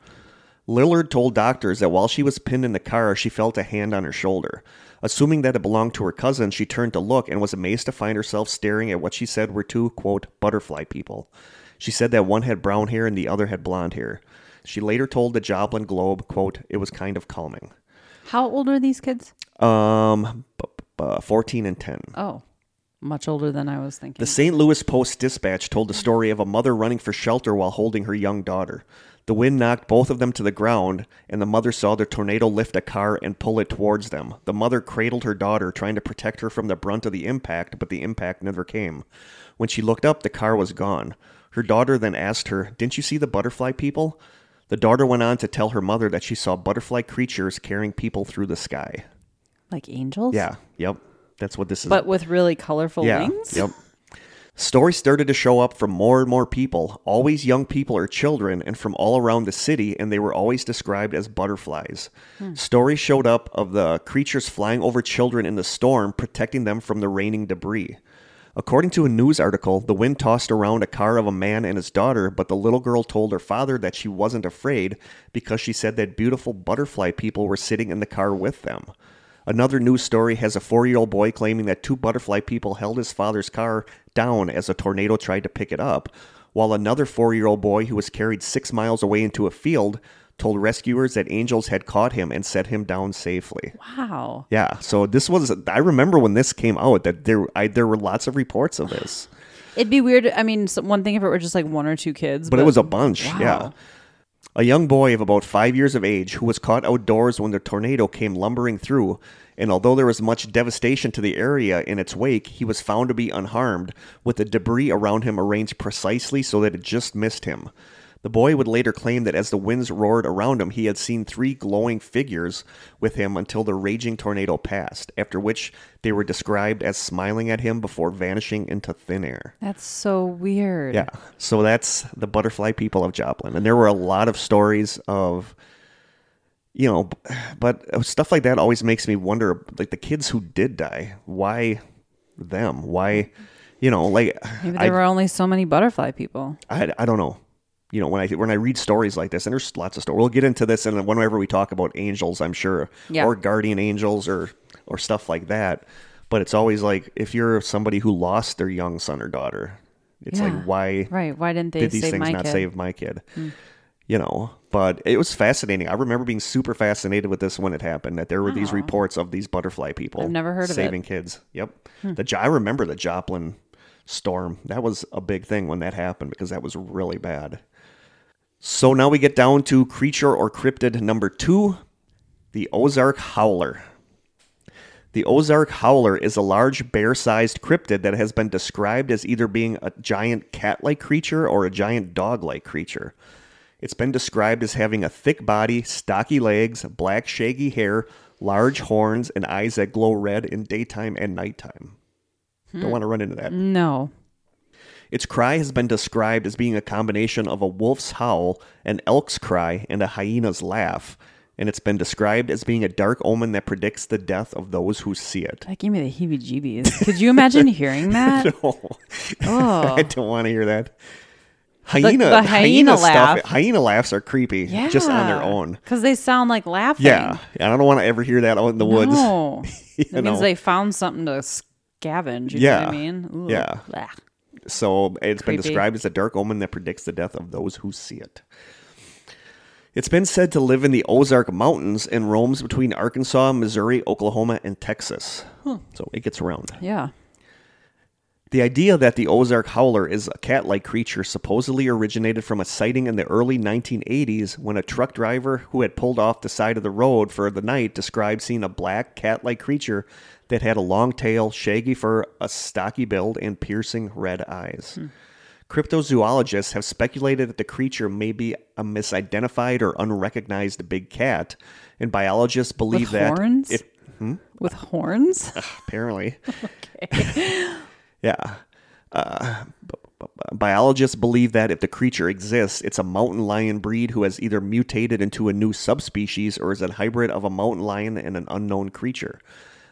Lillard told doctors that while she was pinned in the car, she felt a hand on her shoulder. Assuming that it belonged to her cousin, she turned to look and was amazed to find herself staring at what she said were two, quote, butterfly people. She said that one had brown hair and the other had blonde hair. She later told the Joplin Globe, quote, it was kind of calming. How old are these kids? Um, b- b- uh, 14 and 10. Oh, much older than I was thinking. The St. Louis Post Dispatch told the story of a mother running for shelter while holding her young daughter. The wind knocked both of them to the ground, and the mother saw the tornado lift a car and pull it towards them. The mother cradled her daughter, trying to protect her from the brunt of the impact, but the impact never came. When she looked up, the car was gone. Her daughter then asked her, Didn't you see the butterfly people? The daughter went on to tell her mother that she saw butterfly creatures carrying people through the sky. Like angels? Yeah, yep. That's what this is. But with really colorful yeah, wings? yep. Stories started to show up from more and more people, always young people or children, and from all around the city, and they were always described as butterflies. Hmm. Stories showed up of the creatures flying over children in the storm, protecting them from the raining debris. According to a news article, the wind tossed around a car of a man and his daughter, but the little girl told her father that she wasn't afraid because she said that beautiful butterfly people were sitting in the car with them. Another news story has a four year old boy claiming that two butterfly people held his father's car down as a tornado tried to pick it up, while another four year old boy who was carried six miles away into a field told rescuers that angels had caught him and set him down safely. Wow. Yeah, so this was I remember when this came out that there I, there were lots of reports of this, [sighs] It'd be weird. I mean, one thing if it were just like one or two kids, but it was a bunch. Wow. Yeah. A young boy of about five years of age who was caught outdoors when the tornado came lumbering through, and although there was much devastation to the area in its wake, he was found to be unharmed, with the debris around him arranged precisely so that it just missed him. The boy would later claim that as the winds roared around him, he had seen three glowing figures with him until the raging tornado passed, after which they were described as smiling at him before vanishing into thin air. That's so weird. Yeah. So that's the butterfly people of Joplin. And there were a lot of stories of, you know, but uh, stuff like that always makes me wonder like the kids who did die, why them? Why, you know, like, Maybe I, there were only so many butterfly people. I, I don't know. You know, when I when I read stories like this, and there's lots of stories. We'll get into this, and whenever we talk about angels, I'm sure, Yeah. or guardian angels, or or stuff like that. But it's always like if you're somebody who lost their young son or daughter, it's Yeah. like why Right. Why didn't they did these save things my not kid? Hmm. save my kid? You know, but it was fascinating. I remember being super fascinated with this when it happened. That there were these reports of these butterfly people. I've never heard of it. Hmm. saving kids. Yep. The I remember the Joplin storm. That was a big thing when that happened because that was really bad. So now we get down to creature or cryptid number two, the Ozark Howler. The Ozark Howler is a large bear sized cryptid that has been described as either being a giant cat like creature or a giant dog like creature. It's been described as having a thick body, stocky legs, black shaggy hair, large horns, and eyes that glow red in daytime and nighttime. Don't hmm. want to run into that. No. Its cry has been described as being a combination of a wolf's howl, an elk's cry, and a hyena's laugh, and it's been described as being a dark omen that predicts the death of those who see it. That gave me the heebie jeebies. Could you imagine hearing [laughs] that? Oh, Oh. [laughs] I don't want to hear that. Hyena, the hyena laugh. stuff. Hyena laughs are creepy, Yeah. just on their own. Because they sound like laughing. Yeah, I don't want to ever hear that out in the woods. No. [laughs] That means they found something to scavenge. You Yeah. know what I mean? Ooh. Yeah. Blah. So it's been described as a dark omen that predicts the death of those who see it. It's been said to live in the Ozark Mountains and roams between Arkansas, Missouri, Oklahoma, and Texas. So it gets around. Yeah. The idea that the Ozark Howler is a cat like creature supposedly originated from a sighting in the early 1980s when a truck driver who had pulled off the side of the road for the night described seeing a black cat like creature that had a long tail, shaggy fur, a stocky build, and piercing red eyes. Hmm. Cryptozoologists have speculated that the creature may be a misidentified or unrecognized big cat, and biologists believe With that horns? if hmm? With horns? apparently. [laughs] yeah. Uh, biologists believe that if the creature exists, it's a mountain lion breed who has either mutated into a new subspecies or is a hybrid of a mountain lion and an unknown creature.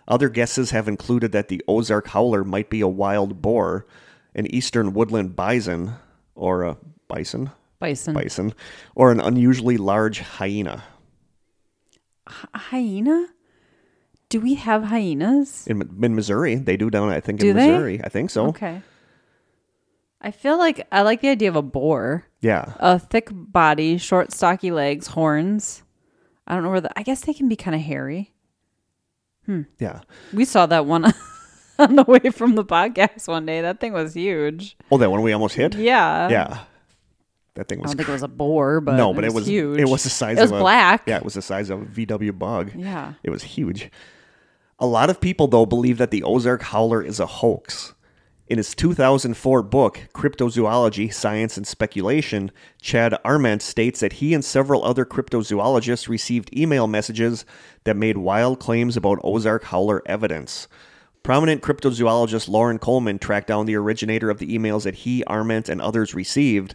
Other guesses have included that the Ozark howler might be a wild boar, an eastern woodland bison, or a bison, Bison. bison, or an unusually large hyena. A hyena? Do we have hyenas? In, in Missouri, they do down, I think, Do in they? Missouri. I think so. Okay. I feel like I like the idea of a boar. Yeah. A thick body, short, stocky legs, horns. I don't know where the. I guess they can be kind of hairy. Hmm. Yeah. We saw that one [laughs] on the way from the podcast one day. That thing was huge. Oh, that one we almost hit? Yeah. Yeah. That thing I was don't think it was a boar, but no, but it was huge. it was the size It was of a black. Yeah, it was the size of a VW bug. Yeah. It was huge. A lot of people though believe that the Ozark Howler is a hoax. In his 2004 book, Cryptozoology, Science and Speculation, Chad Arment states that he and several other cryptozoologists received email messages that made wild claims about Ozark Howler evidence. Prominent cryptozoologist Loren Coleman tracked down the originator of the emails that he, Arment, and others received,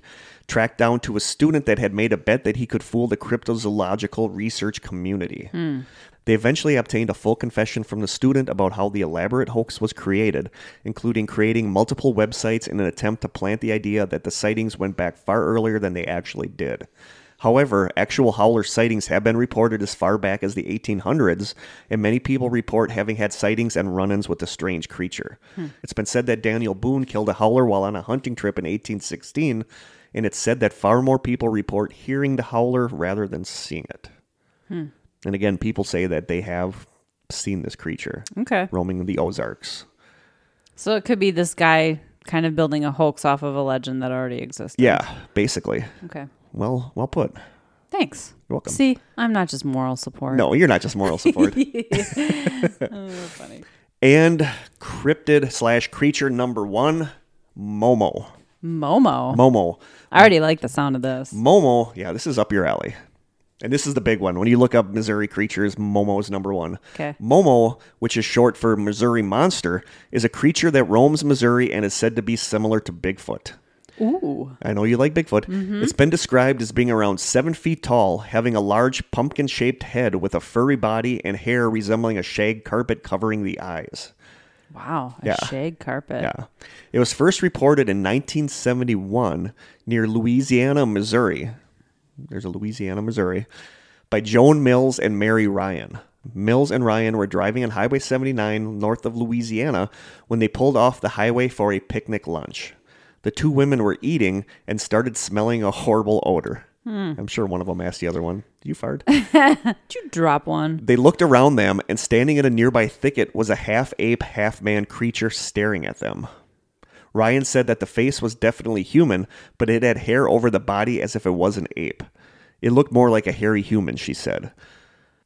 tracked down to a student that had made a bet that he could fool the cryptozoological research community. They eventually obtained a full confession from the student about how the elaborate hoax was created, including creating multiple websites in an attempt to plant the idea that the sightings went back far earlier than they actually did. However, actual howler sightings have been reported as far back as the 1800s, and many people report having had sightings and run ins with the strange creature. It's been said that Daniel Boone killed a howler while on a hunting trip in 1816, and it's said that far more people report hearing the howler rather than seeing it. Hmm. And again, people say that they have seen this creature Okay. roaming the Ozarks. So it could be this guy kind of building a hoax off of a legend that already existed. Yeah, basically. Okay. Well, well put. Thanks. You're welcome. See, I'm not just moral support. No, you're not just moral [laughs] support. Oh, funny. and cryptid slash creature number one, Momo. Momo. Momo. I already like the sound of this. Momo, yeah, this is up your alley. And this is the big one. When you look up Missouri creatures, Momo is number one. Okay. Momo, which is short for Missouri monster, is a creature that roams Missouri and is said to be similar to Bigfoot. Ooh. I know you like Bigfoot. Mm-hmm. It's been described as being around seven feet tall, having a large pumpkin shaped head with a furry body and hair resembling a shag carpet covering the eyes. Wow. A Yeah. shag carpet. Yeah. It was first reported in 1971 near Louisiana, Missouri. There's a Louisiana, Missouri, by Joan Mills and Mary Ryan. Mills and Ryan were driving on Highway 79 north of Louisiana when they pulled off the highway for a picnic lunch. The two women were eating and started smelling a horrible odor. Hmm. I'm sure one of them asked the other one, you fired? [laughs] Did you drop one? They looked around them, and standing in a nearby thicket was a half ape, half man creature staring at them. Ryan said that the face was definitely human, but it had hair over the body as if it was an ape. It looked more like a hairy human, she said.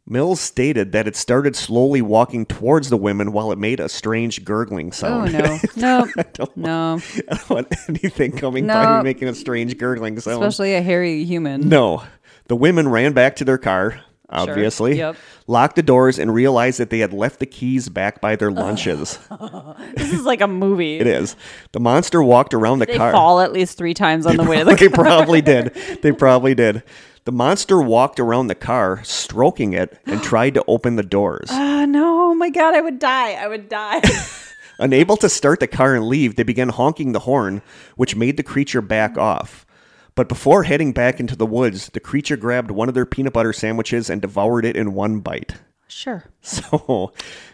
Mills stated that it started slowly walking towards the women while it made a strange gurgling sound. Oh no. [laughs] No. no. I don't want anything coming by me making a strange gurgling sound. Especially a hairy human. No. The women ran back to their car, obviously, Yep. locked the doors, and realized that they had left the keys back by their [laughs] lunches. [laughs] This is like a movie. it is. The monster walked around the They car. fall at least three times on the way to the they probably did. They probably did. The monster walked around the car, stroking it, and [gasps] tried to open the doors. Ah, no. Oh my God. I would die. I would die. [laughs] Unable to start the car and leave, they began honking the horn, which made the creature back off. But before heading back into the woods, the creature grabbed one of their peanut butter sandwiches and devoured it in one bite. sure. [laughs] So,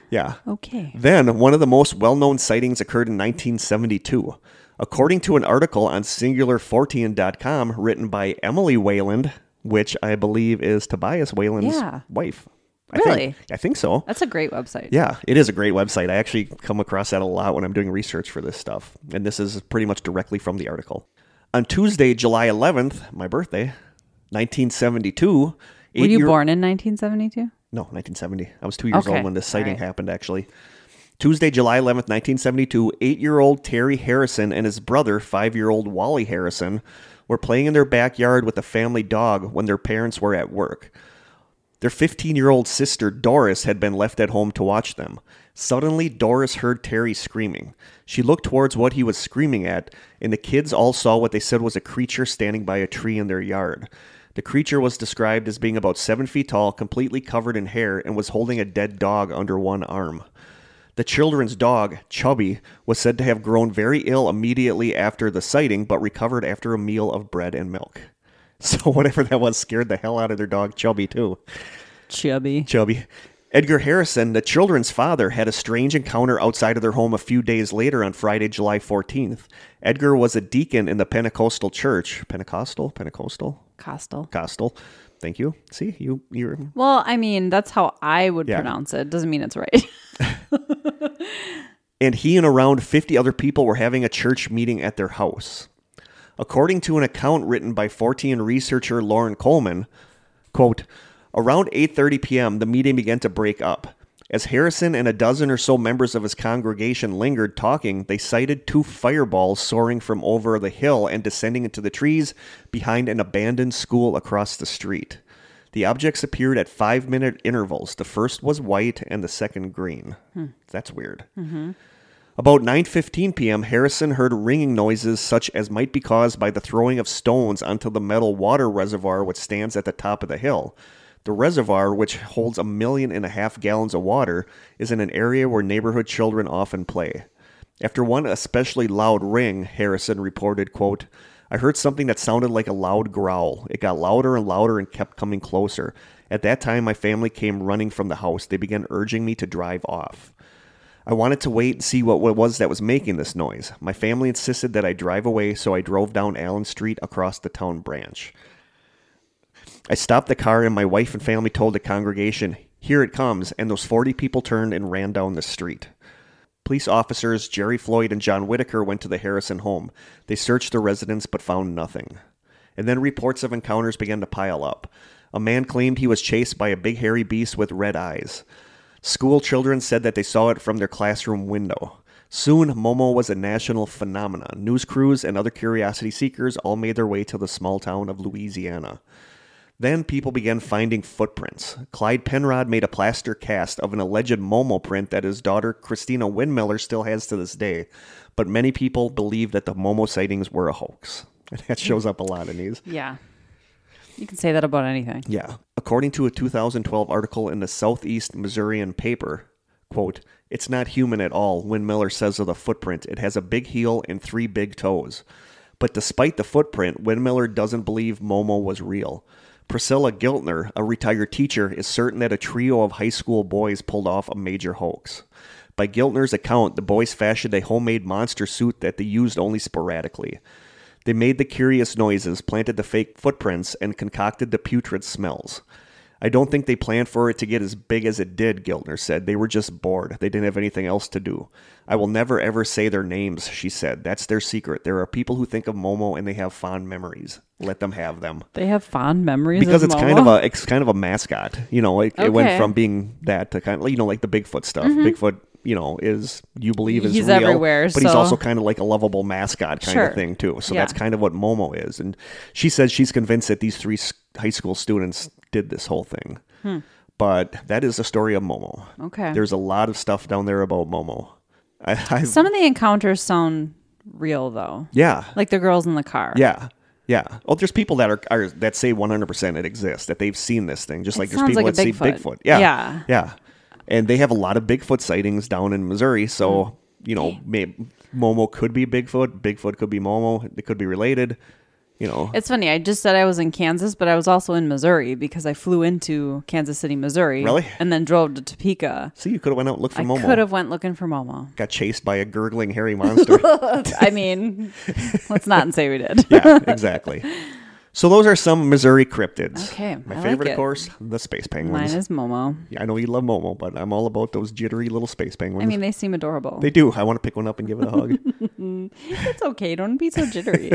yeah. Okay. Then, one of the most well known sightings occurred in 1972. According to an article on SingularFortean.com written by Emily Wayland, which I believe is Tobias Wayland's Yeah. wife. I Really? Think. I think so. That's a great website. Yeah, it is a great website. I actually come across that a lot when I'm doing research for this stuff. And this is pretty much directly from the article. On Tuesday, July 11th, my birthday, 1972. Were you year- born in 1972? No, 1970. I was two years Okay. old when this sighting right. happened, actually. Tuesday, July 11th, 1972, eight year old Terry Harrison and his brother, five year old Wally Harrison, were playing in their backyard with a family dog when their parents were at work. Their 15 year old sister, Doris, had been left at home to watch them. Suddenly, Doris heard Terry screaming. She looked towards what he was screaming at, and the kids all saw what they said was a creature standing by a tree in their yard. The creature was described as being about seven feet tall, completely covered in hair, and was holding a dead dog under one arm. The children's dog, Chubby, was said to have grown very ill immediately after the sighting, but recovered after a meal of bread and milk. [laughs] So whatever that was scared the hell out of their dog, Chubby, too. Chubby. Chubby. Edgar Harrison, the children's father, had a strange encounter outside of their home a few days later on Friday, July 14th. Edgar was a deacon in the Pentecostal church. Pentecostal? Pentecostal? Costal. Costal. Thank you. See, you you're Well, I mean, that's how I would Yeah. pronounce it. Doesn't mean it's right. [laughs] and he and around 50 other people were having a church meeting at their house. According to an account written by Fortean researcher Loren Coleman, quote, around 8:30 p.m., the meeting began to break up. As Harrison and a dozen or so members of his congregation lingered talking, they sighted two fireballs soaring from over the hill and descending into the trees behind an abandoned school across the street. The objects appeared at five minute intervals. The first was white and the second green. Hmm. That's weird. Mm-hmm. About 9:15 p.m., Harrison heard ringing noises such as might be caused by the throwing of stones onto the metal water reservoir which stands at the top of the hill. The reservoir, which holds a million and a half gallons of water, is in an area where neighborhood children often play. After one especially loud ring, Harrison reported, quote, I heard something that sounded like a loud growl. It got louder and louder and kept coming closer. At that time, my family came running from the house. They began urging me to drive off. I wanted to wait and see what it was that was making this noise. My family insisted that I drive away, so I drove down Allen Street across the town branch. I stopped the car, and my wife and family told the congregation, Here it comes, and those 40 people turned and ran down the street. Police officers Jerry Floyd and John Whitaker went to the Harrison home. They searched the residence but found nothing. And then reports of encounters began to pile up. A man claimed he was chased by a big hairy beast with red eyes. School children said that they saw it from their classroom window. Soon, Momo was a national phenomenon. News crews and other curiosity seekers all made their way to the small town of Louisiana. Then people began finding footprints. Clyde Penrod made a plaster cast of an alleged Momo print that his daughter Christina Windmiller still has to this day, but many people believe that the Momo sightings were a hoax. And [laughs] that shows up a lot in these. Yeah. You can say that about anything. Yeah. According to a 2012 article in the Southeast Missourian paper, quote, it's not human at all, Windmiller says of the footprint. It has a big heel and three big toes. But despite the footprint, Windmiller doesn't believe Momo was real. Priscilla Giltner, a retired teacher, is certain that a trio of high school boys pulled off a major hoax. By Giltner's account, the boys fashioned a homemade monster suit that they used only sporadically. They made the curious noises, planted the fake footprints, and concocted the putrid smells. I don't think they planned for it to get as big as it did, Giltner said. They were just bored. They didn't have anything else to do. I will never ever say their names, she said. That's their secret. There are people who think of Momo and they have fond memories. Let them have them. They have fond memories Because it's kind of a it's kind of a mascot. You know, it, it went from being that to kind of you know like the Bigfoot stuff. Mm-hmm. Bigfoot, you know, is you believe is He's real, everywhere, but he's also kind of like a lovable mascot kind Sure. of thing too. So Yeah. that's kind of what Momo is. And she says she's convinced that these three high school students did this whole thing. But that is the story of Momo. Hmm. Okay. There's a lot of stuff down there about Momo. I, [laughs] I Some of the encounters sound real though. yeah. Like the girls in the car. Yeah. Yeah. Oh, there's people that are, are that say 100% it exists, that they've seen this thing, just like there's people like that a see Bigfoot. Bigfoot. Yeah. Yeah. Yeah. And they have a lot of Bigfoot sightings down in Missouri. So, Hmm. you know, maybe Momo could be Bigfoot. Bigfoot could be Momo. They could be related. You know, It's funny. I just said I was in Kansas, but I was also in Missouri because I flew into Kansas City, Missouri. Really? And then drove to Topeka. see, you could have went out and looked for I Momo. could have went looking for Momo. Got chased by a gurgling hairy monster. [laughs] I mean, let's not say we did. [laughs] yeah, exactly. [laughs] So those are some Missouri cryptids. Okay, My I like favorite, it. of course, the space penguins. Mine is Momo. Yeah, I know you love Momo, but I'm all about those jittery little space penguins. I mean, they seem adorable. they do. I want to pick one up and give it a hug. [laughs] it's okay. Don't be so jittery.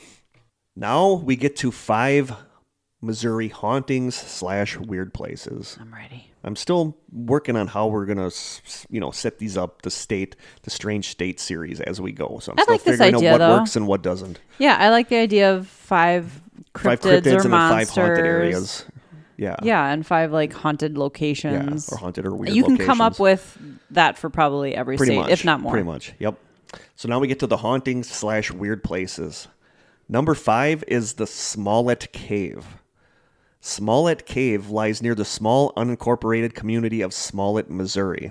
[laughs] now we get to five Missouri hauntings slash weird places. I'm ready. I'm still working on how we're gonna, you know, set these up. The state, the strange state series as we go. So I'm I still like figuring idea, out what though. works and what doesn't. Yeah, I like the idea of five cryptids, five cryptids or and monsters. five haunted areas. Yeah. Yeah, and five like haunted Yeah, locations. or haunted or weird. you can come up with that for probably every pretty state, much, if not more. Pretty much. Yep. So now we get to the haunting slash weird places. Number five is the Smallett Cave. Smallett Cave lies near the small unincorporated community of Smallett, Missouri.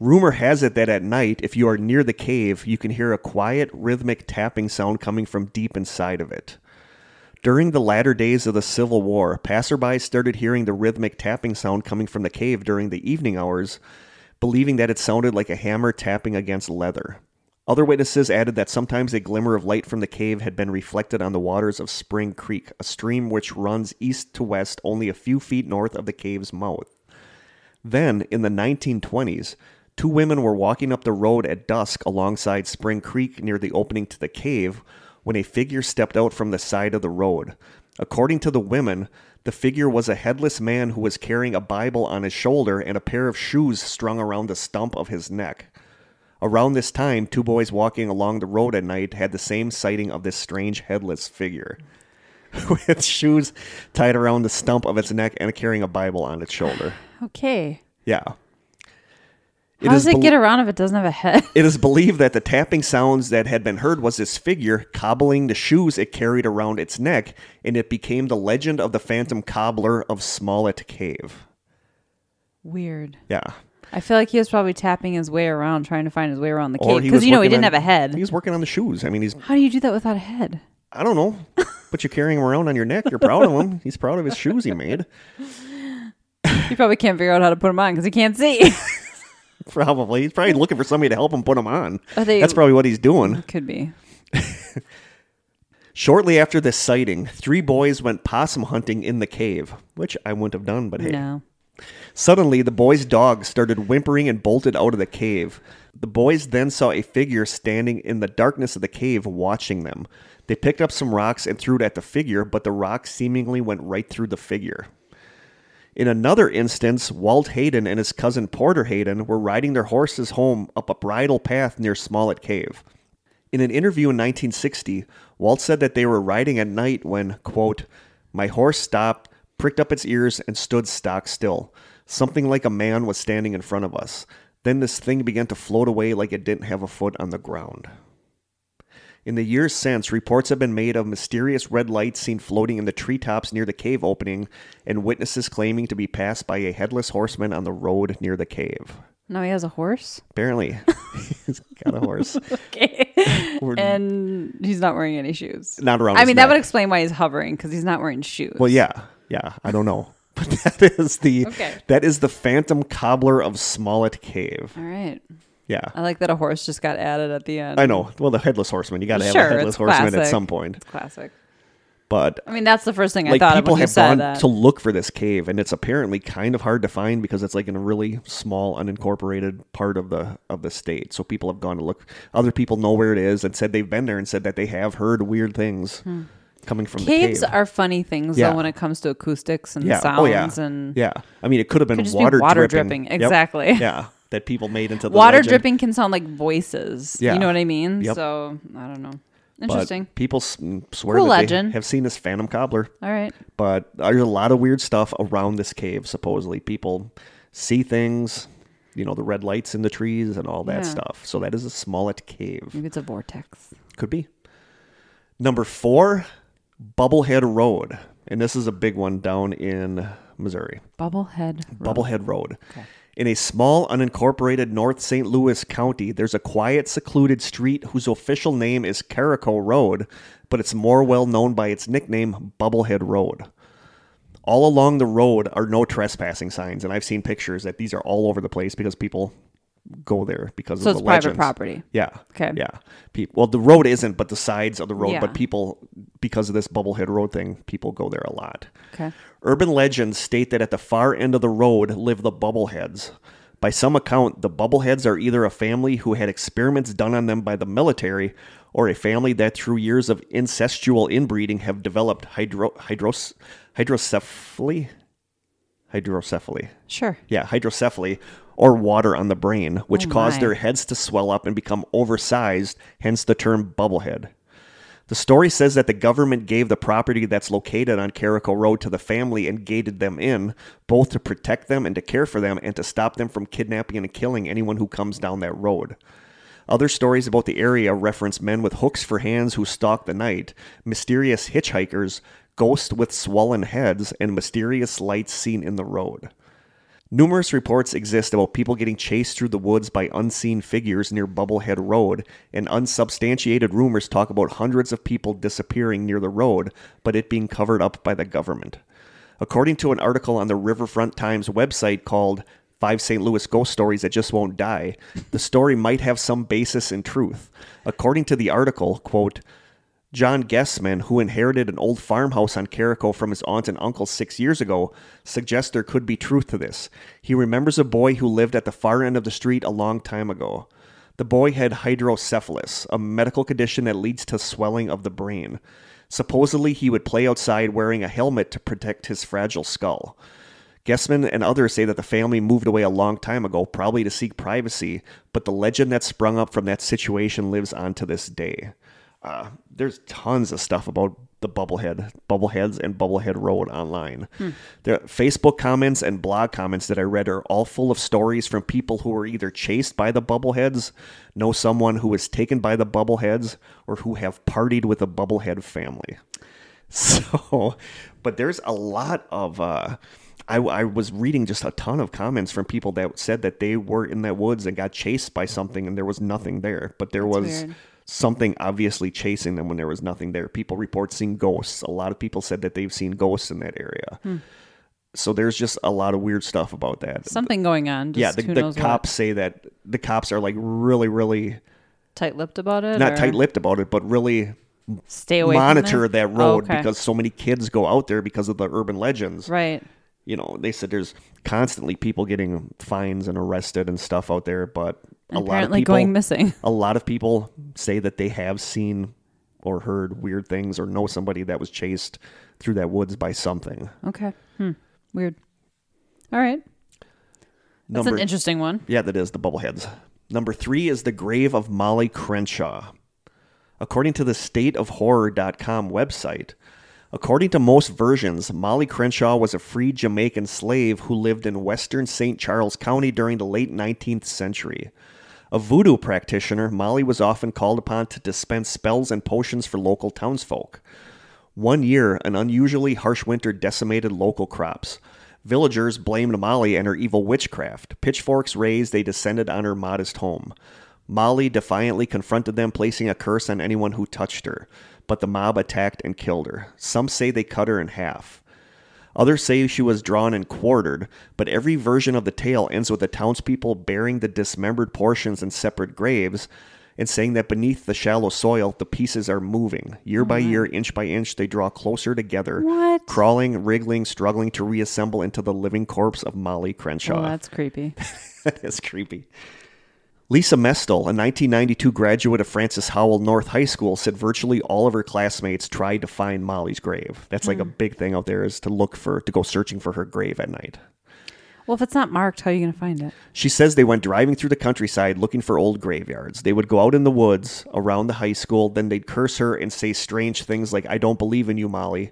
Rumor has it that at night, if you are near the cave, you can hear a quiet, rhythmic tapping sound coming from deep inside of it. During the latter days of the Civil War, passersby started hearing the rhythmic tapping sound coming from the cave during the evening hours, believing that it sounded like a hammer tapping against leather. Other witnesses added that sometimes a glimmer of light from the cave had been reflected on the waters of Spring Creek, a stream which runs east to west only a few feet north of the cave's mouth. Then, in the 1920s, two women were walking up the road at dusk alongside Spring Creek near the opening to the cave. when a figure stepped out from the side of the road. According to the women, the figure was a headless man who was carrying a Bible on his shoulder and a pair of shoes strung around the stump of his neck. Around this time, two boys walking along the road at night had the same sighting of this strange headless figure [laughs] with shoes tied around the stump of its neck and carrying a Bible on its shoulder. [sighs] Okay. Yeah. How does it bel- get around if it doesn't have a head? [laughs] It is [laughs] believed that the tapping sounds that had been heard was this figure cobbling the shoes it carried around its neck, and it became the legend of the phantom cobbler of Smallett Cave. Weird. Yeah. I feel like he was probably tapping his way around, trying to find his way around the Or cave. he Because was you know he working didn't on- have a head. He was working on the shoes. I mean, he's, How do you do that without a head? I don't know, [laughs] but you're carrying him around on your neck. You're proud of him. He's proud of his shoes he made. He probably can't figure out how to put them on because he can't see. [laughs] Probably. He's probably looking for somebody to help him put them on. Are they- That's probably what he's doing. Could be. [laughs] Shortly after this sighting, three boys went possum hunting in the cave, which I wouldn't have done, but hey. No. Suddenly, the boy's dog started whimpering and bolted out of the cave. The boys then saw a figure standing in the darkness of the cave watching them. They picked up some rocks and threw it at the figure, but the rocks seemingly went right through the figure. In another instance, Walt Hayden and his cousin Porter Hayden were riding their horses home up a bridle path near Smallett Cave. In an interview in 1960, Walt said that they were riding at night when, quote, my horse stopped, pricked up its ears, and stood stock still. Something like a man was standing in front of us. Then this thing began to float away like it didn't have a foot on the ground. In the years since, reports have been made of mysterious red lights seen floating in the treetops near the cave opening, and witnesses claiming to be passed by a headless horseman on the road near the cave. No, he has a horse. Apparently, [laughs] he's got a horse. Okay. And he's not wearing any shoes. Not around I mean, that would explain why he's hovering because he's not wearing shoes. Well, yeah, yeah. I don't know, [laughs] but that is the Okay. that is the Phantom Cobbler of Smallett Cave. All right. Yeah, I like that a horse just got added at the end. I know. Well, the headless horseman. You got to have Sure, a headless horseman at some point. It's classic. But I mean, that's the first thing I like thought of people when you have gone that. to look for this cave, and it's apparently kind of hard to find because it's like in a really small, unincorporated part of the of the state. So people have gone to look. Other people know where it is and said they've been there and said that they have heard weird things hmm. Coming from Caves the cave. are funny things Yeah. though when it comes to acoustics and yeah. sounds oh yeah. and yeah. I mean, it could have been Could just be water, water dripping. Yep. Exactly. [laughs] Yeah. That people made into the water legend. dripping can sound like voices. Yeah. You know what I mean? Yep. So I don't know. But Interesting. people s- mm, swear Cool that legend. they have seen this phantom cobbler. All right. But there's a lot of weird stuff around this cave. Supposedly, people see things. You know, the red lights in the trees and all that Yeah. stuff. So that is a Smallett Cave. Maybe it's a vortex. Could be. Number four, Bubblehead Road, and this is a big one down in Missouri. Bubblehead. Road. Bubblehead Road. Okay. In a small, unincorporated North St. Louis County, there's a quiet, secluded street whose official name is Carrico Road, but it's more well known by its nickname, Bubblehead Road. All along the road are no trespassing signs, and I've seen pictures that these are all over the place because people go there because So of it's the private legends. property. Yeah. Okay. Yeah. Pe- well, the road isn't, but the sides of the road. Yeah. But people, because of this Bubblehead Road thing, people go there a lot. Okay. Urban legends state that at the far end of the road live the Bubbleheads. By some account, the Bubbleheads are either a family who had experiments done on them by the military or a family that through years of incestual inbreeding have developed hydro, hydros, hydrocephaly. Hydrocephaly. Sure. Yeah, hydrocephaly or water on the brain, which Oh cause their heads to swell up and become oversized, hence the term bubblehead. The story says that the government gave the property that's located on Carrico Road to the family and gated them in, both to protect them and to care for them and to stop them from kidnapping and killing anyone who comes down that road. Other stories about the area reference men with hooks for hands who stalk the night, mysterious hitchhikers, ghosts with swollen heads, and mysterious lights seen in the road. Numerous reports exist about people getting chased through the woods by unseen figures near Bubblehead Road, and unsubstantiated rumors talk about hundreds of people disappearing near the road, but it being covered up by the government. According to an article on the Riverfront Times website called Five St. Louis Ghost Stories That Just Won't Die, the story might have some basis in truth. According to the article, quote, John Gessman, who inherited an old farmhouse on Carrico from his aunt and uncle six years ago, suggests there could be truth to this. He remembers a boy who lived at the far end of the street a long time ago. The boy had hydrocephalus, a medical condition that leads to swelling of the brain. Supposedly, he would play outside wearing a helmet to protect his fragile skull. Gessman and others say that the family moved away a long time ago, probably to seek privacy, but the legend that sprung up from that situation lives on to this day. Uh, there's tons of stuff about the Bubblehead, Bubbleheads, and Bubblehead Road online. The Facebook comments and blog comments that I read are all full of stories from people who were either chased by the Bubbleheads, know someone who was taken by the Bubbleheads, or who have partied with the Bubblehead family. [laughs] So, but there's a lot of. Uh, I, I was reading just a ton of comments from people that said that they were in that woods and got chased by something and there was nothing there, but there was weird. Something obviously chasing them when there was nothing there. People report seeing ghosts. A lot of people said that they've seen ghosts in that area. Hmm. So there's just a lot of weird stuff about that. Something going on. Just yeah, the, the cops say that the cops are like really, really. Tight-lipped about it. not or tight-lipped about it, but really Stay away. monitor that road Oh, okay. because so many kids go out there because of the urban legends. right. You know, they said there's constantly people getting fines and arrested and stuff out there, but a lot of Apparently people going missing. [laughs] a lot of people say that they have seen or heard weird things or know somebody that was chased through that woods by something. Okay. Hmm. Weird. All right. That's Number an interesting one. Yeah, that is the bubbleheads. Number three is the grave of Molly Crenshaw. According to the stateofhorror.com website, according to most versions, Molly Crenshaw was a free Jamaican slave who lived in western St. Charles County during the late 19th century. A voodoo practitioner, Molly was often called upon to dispense spells and potions for local townsfolk. One year, an unusually harsh winter decimated local crops. Villagers blamed Molly and her evil witchcraft. Pitchforks raised, they descended on her modest home. Molly defiantly confronted them, placing a curse on anyone who touched her. But the mob attacked and killed her. Some say they cut her in half. Others say she was drawn and quartered, but every version of the tale ends with the townspeople burying the dismembered portions in separate graves and saying that beneath the shallow soil, the pieces are moving. Year by year, inch by inch, they draw closer together, What? crawling, wriggling, struggling to reassemble into the living corpse of Molly Crenshaw. That's creepy. [laughs] That's creepy. Lisa Mestel, a 1992 graduate of Francis Howell North High School, said virtually all of her classmates tried to find Molly's grave. That's like a hmm. big thing out there is to look for, to go searching for her grave at night. Well, if it's not marked, how are you going to find it? She says they went driving through the countryside looking for old graveyards. They would go out in the woods around the high school, then they'd curse her and say strange things like, I don't believe in you, Molly.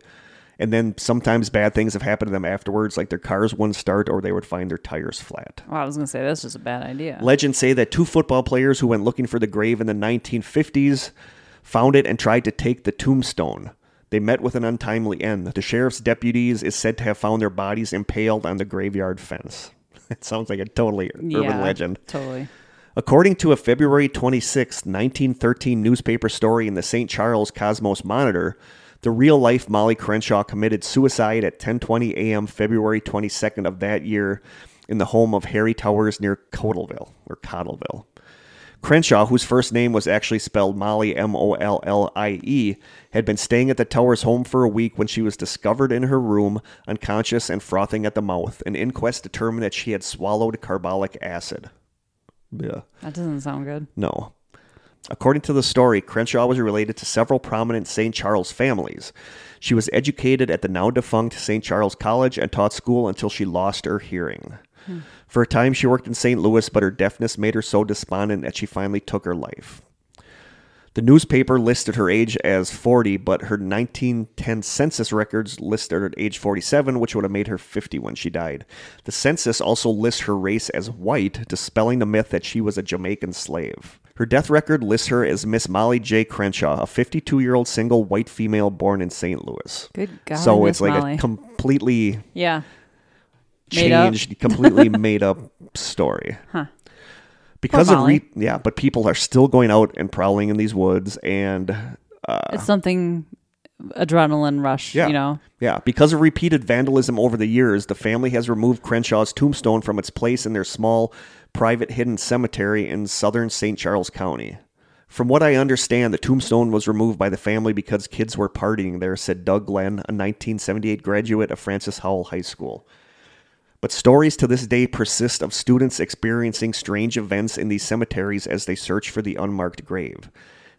And then sometimes bad things have happened to them afterwards, like their cars wouldn't start or they would find their tires flat. Well, I was going to say that's just a bad idea. Legends say that two football players who went looking for the grave in the 1950s found it and tried to take the tombstone. They met with an untimely end. The sheriff's deputies is said to have found their bodies impaled on the graveyard fence. [laughs] It sounds like a totally urban legend. Totally. According to a February 26, 1913 newspaper story in the St. Charles Cosmos Monitor, the real-life Molly Crenshaw committed suicide at 10:20 a.m. February 22nd of that year in the home of Harry Towers near Cottleville or Cottleville. Crenshaw, whose first name was actually spelled Molly M O L L I E, had been staying at the Towers home for a week when she was discovered in her room, unconscious and frothing at the mouth. An inquest determined that she had swallowed carbolic acid. Yeah. That doesn't sound good. No. According to the story, Crenshaw was related to several prominent St. Charles families. She was educated at the now defunct St. Charles College and taught school until she lost her hearing. For a time, she worked in St. Louis, but her deafness made her so despondent that she finally took her life. The newspaper listed her age as 40, but her 1910 census records listed her at age 47, which would have made her 50 when she died. The census also lists her race as white, dispelling the myth that she was a Jamaican slave. Her death record lists her as Miss Molly J. Crenshaw, a 52 year old single white female born in St. Louis. Good God. so Miss it's like Molly. a completely yeah. Made up. changed, completely [laughs] made up story. Huh. Because Poor of re- yeah, but people are still going out and prowling in these woods, and uh, It's something adrenaline rush, yeah, you know. yeah, because of repeated vandalism over the years, the family has removed Crenshaw's tombstone from its place in their small, private hidden cemetery in southern St. Charles County. From what I understand, the tombstone was removed by the family because kids were partying there, said Doug Glenn, a 1978 graduate of Francis Howell High School. But stories to this day persist of students experiencing strange events in these cemeteries as they search for the unmarked grave.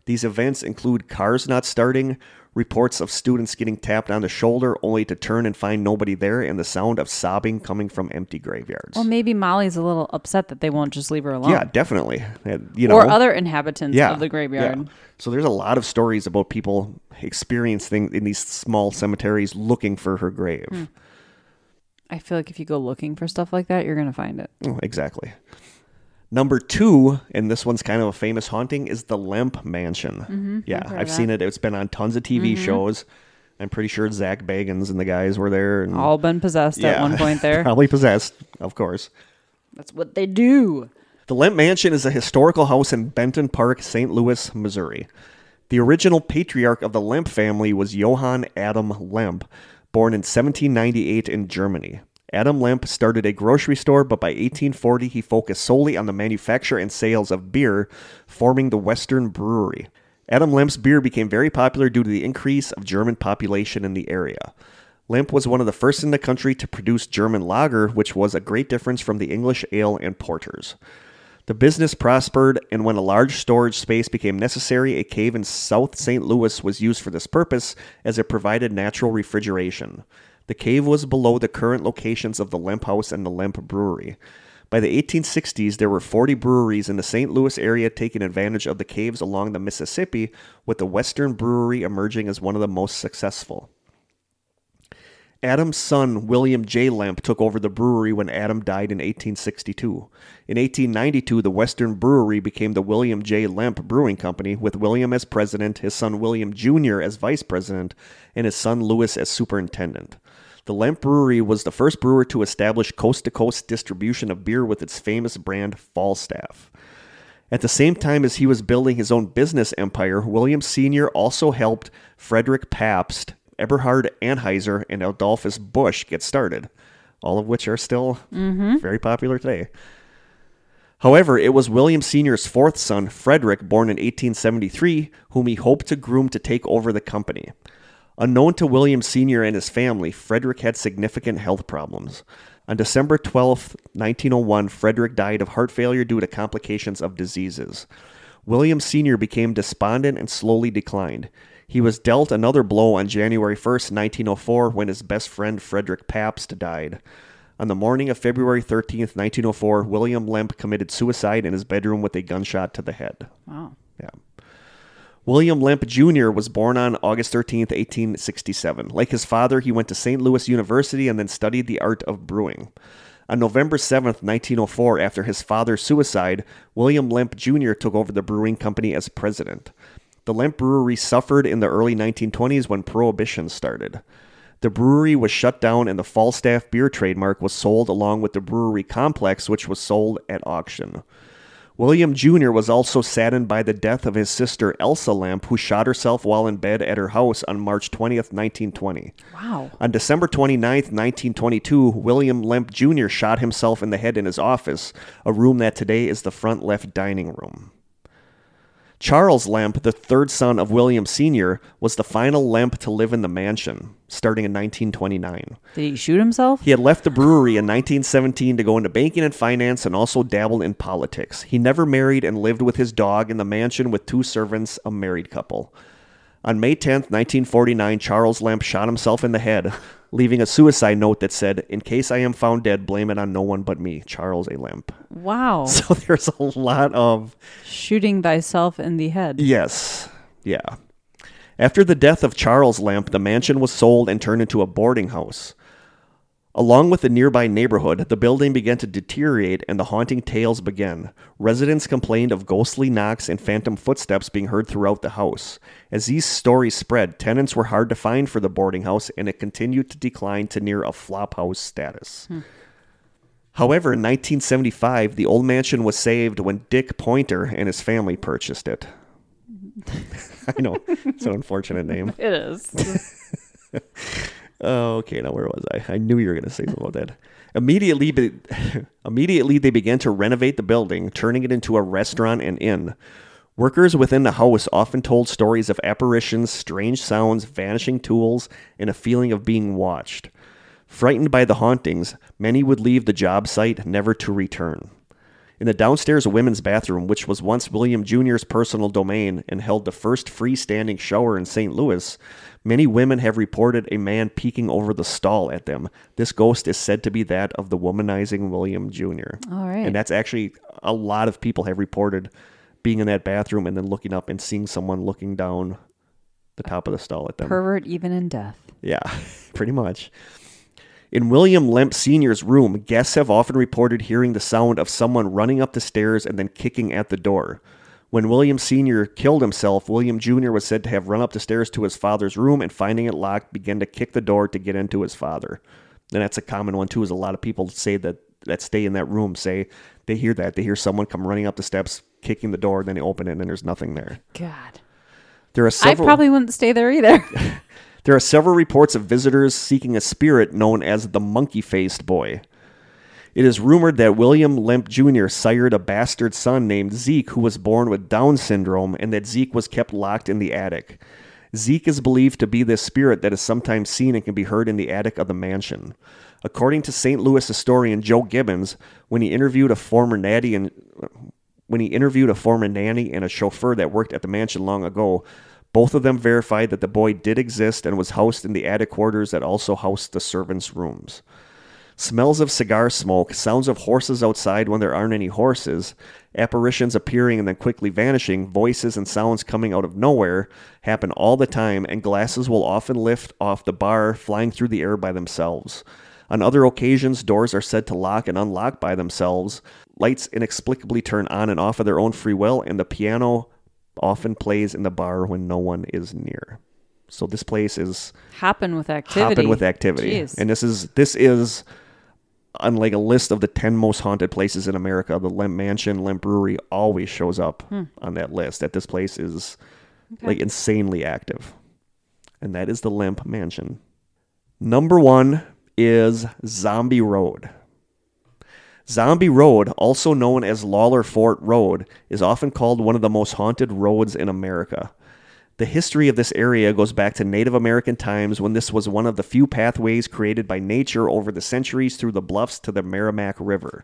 These events include cars not starting, reports of students getting tapped on the shoulder only to turn and find nobody there, and the sound of sobbing coming from empty graveyards. Well, maybe Molly's a little upset that they won't just leave her alone. yeah, definitely. Uh, You know, or other inhabitants yeah, of the graveyard. yeah. So there's a lot of stories about people experiencing in these small cemeteries looking for her grave. Hmm. I feel like if you go looking for stuff like that, you're going to find it. Oh, exactly. Number two, and this one's kind of a famous haunting, is the Lemp Mansion. Yeah, Mm-hmm. heard I've seen it. It's been on tons of TV shows. I'm pretty sure Zach Bagans and the guys were there. And, All been possessed at one point there. [laughs] Probably possessed, of course. That's what they do. The Lemp Mansion is a historical house in Benton Park, St. Louis, Missouri. The original patriarch of the Lemp family was Johann Adam Lemp, born in 1798 in Germany. Adam Lemp started a grocery store, but by 1840 he focused solely on the manufacture and sales of beer, forming the Western Brewery. Adam Lemp's beer became very popular due to the increase of German population in the area. Lemp was one of the first in the country to produce German lager, which was a great difference from the English ale and porters. The business prospered, and when a large storage space became necessary, a cave in South St. Louis was used for this purpose as it provided natural refrigeration. The cave was below the current locations of the Lemp House and the Lemp Brewery. By the 1860s, there were 40 breweries in the St. Louis area taking advantage of the caves along the Mississippi, with the Western Brewery emerging as one of the most successful. Adam's son, William J. Lemp, took over the brewery when Adam died in 1862. In 1892, the Western Brewery became the William J. Lemp Brewing Company, with William as president, his son William Jr. as vice president, and his son Louis as superintendent. The Lemp Brewery was the first brewer to establish coast to coast distribution of beer with its famous brand Falstaff. At the same time as he was building his own business empire, William Sr. also helped Frederick Pabst, Eberhard Anheuser, and Adolphus Busch get started, all of which are still mm-hmm. very popular today. However, it was William Sr.'s fourth son, Frederick, born in 1873, whom he hoped to groom to take over the company. Unknown to William Sr. and his family, Frederick had significant health problems. On December 12, 1901, Frederick died of heart failure due to complications of diseases. William Sr. became despondent and slowly declined. He was dealt another blow on January 1, 1904, when his best friend Frederick Pabst died. On the morning of February 13, 1904, William Lemp committed suicide in his bedroom with a gunshot to the head. Wow. Yeah. William Lemp Jr. was born on August 13, 1867. Like his father, he went to St. Louis University and then studied the art of brewing. On November 7, 1904, after his father's suicide, William Lemp Jr. took over the brewing company as president. The Lemp Brewery suffered in the early 1920s when Prohibition started. The brewery was shut down and the Falstaff beer trademark was sold along with the brewery complex, which was sold at auction. William Jr. was also saddened by the death of his sister Elsa Lemp, who shot herself while in bed at her house on March 20th, 1920. Wow. On December 29th, 1922, William Lemp Jr. shot himself in the head in his office, a room that today is the front left dining room. Charles Lemp, the third son of William Sr., was the final Lemp to live in the mansion, starting in 1929. Did he shoot himself? He had left the brewery in 1917 to go into banking and finance and also dabbled in politics. He never married and lived with his dog in the mansion with two servants, a married couple. On May 10th, 1949, Charles Lemp shot himself in the head, leaving a suicide note that said, In case I am found dead, blame it on no one but me, Charles A. Lemp. Wow. [laughs] So there's a lot of Shooting thyself in the head. Yes. Yeah. After the death of Charles Lemp, the mansion was sold and turned into a boarding house. Along with the nearby neighborhood, the building began to deteriorate and the haunting tales began. Residents complained of ghostly knocks and phantom footsteps being heard throughout the house. As these stories spread, tenants were hard to find for the boarding house and it continued to decline to near a flophouse status. Hmm. However, in 1975, the old mansion was saved when Dick Pointer and his family purchased it. [laughs] [laughs] I know, it's an unfortunate name. It is. [laughs] Oh, okay. Now where was I? I knew you were going to say something about that. Immediately, be- [laughs] immediately they began to renovate the building, turning it into a restaurant and inn. Workers within the house often told stories of apparitions, strange sounds, vanishing tools, and a feeling of being watched. Frightened by the hauntings, many would leave the job site never to return. In the downstairs women's bathroom, which was once William Jr.'s personal domain and held the first freestanding shower in St. Louis, many women have reported a man peeking over the stall at them. This ghost is said to be that of the womanizing William Jr. All right. And that's actually a lot of people have reported being in that bathroom and then looking up and seeing someone looking down the top of the stall at them. Pervert even in death. Yeah, [laughs] pretty much. In William Lemp Sr.'s room, guests have often reported hearing the sound of someone running up the stairs and then kicking at the door. When William Sr. killed himself, William Jr. was said to have run up the stairs to his father's room and finding it locked, began to kick the door to get into his father. And that's a common one too, is a lot of people say that that stay in that room say they hear that. They hear someone come running up the steps, kicking the door, then they open it and there's nothing there. God. There are I probably wouldn't stay there either. [laughs] There are several reports of visitors seeking a spirit known as the monkey faced boy. It is rumored that William Lemp Jr. sired a bastard son named Zeke who was born with Down syndrome and that Zeke was kept locked in the attic. Zeke is believed to be this spirit that is sometimes seen and can be heard in the attic of the mansion. According to St. Louis historian Joe Gibbons, when he interviewed a former natty and when he interviewed a former nanny and a chauffeur that worked at the mansion long ago, both of them verified that the boy did exist and was housed in the attic quarters that also housed the servants' rooms. Smells of cigar smoke, sounds of horses outside when there aren't any horses, apparitions appearing and then quickly vanishing, voices and sounds coming out of nowhere happen all the time, and glasses will often lift off the bar, flying through the air by themselves. On other occasions, doors are said to lock and unlock by themselves, lights inexplicably turn on and off of their own free will, and the piano often plays in the bar when no one is near. So this place is Hopping with activity. hopping with activity. Jeez. And this is this is on like a list of the 10 most haunted places in America. The Lemp Mansion, Lemp Brewery always shows up Hmm. on that list. That this place is like insanely active. And that is the Lemp Mansion. Number 1 is Zombie Road. Zombie Road, also known as Lawler Ford Road, is often called one of the most haunted roads in America. The history of this area goes back to Native American times when this was one of the few pathways created by nature over the centuries through the bluffs to the Meramec River.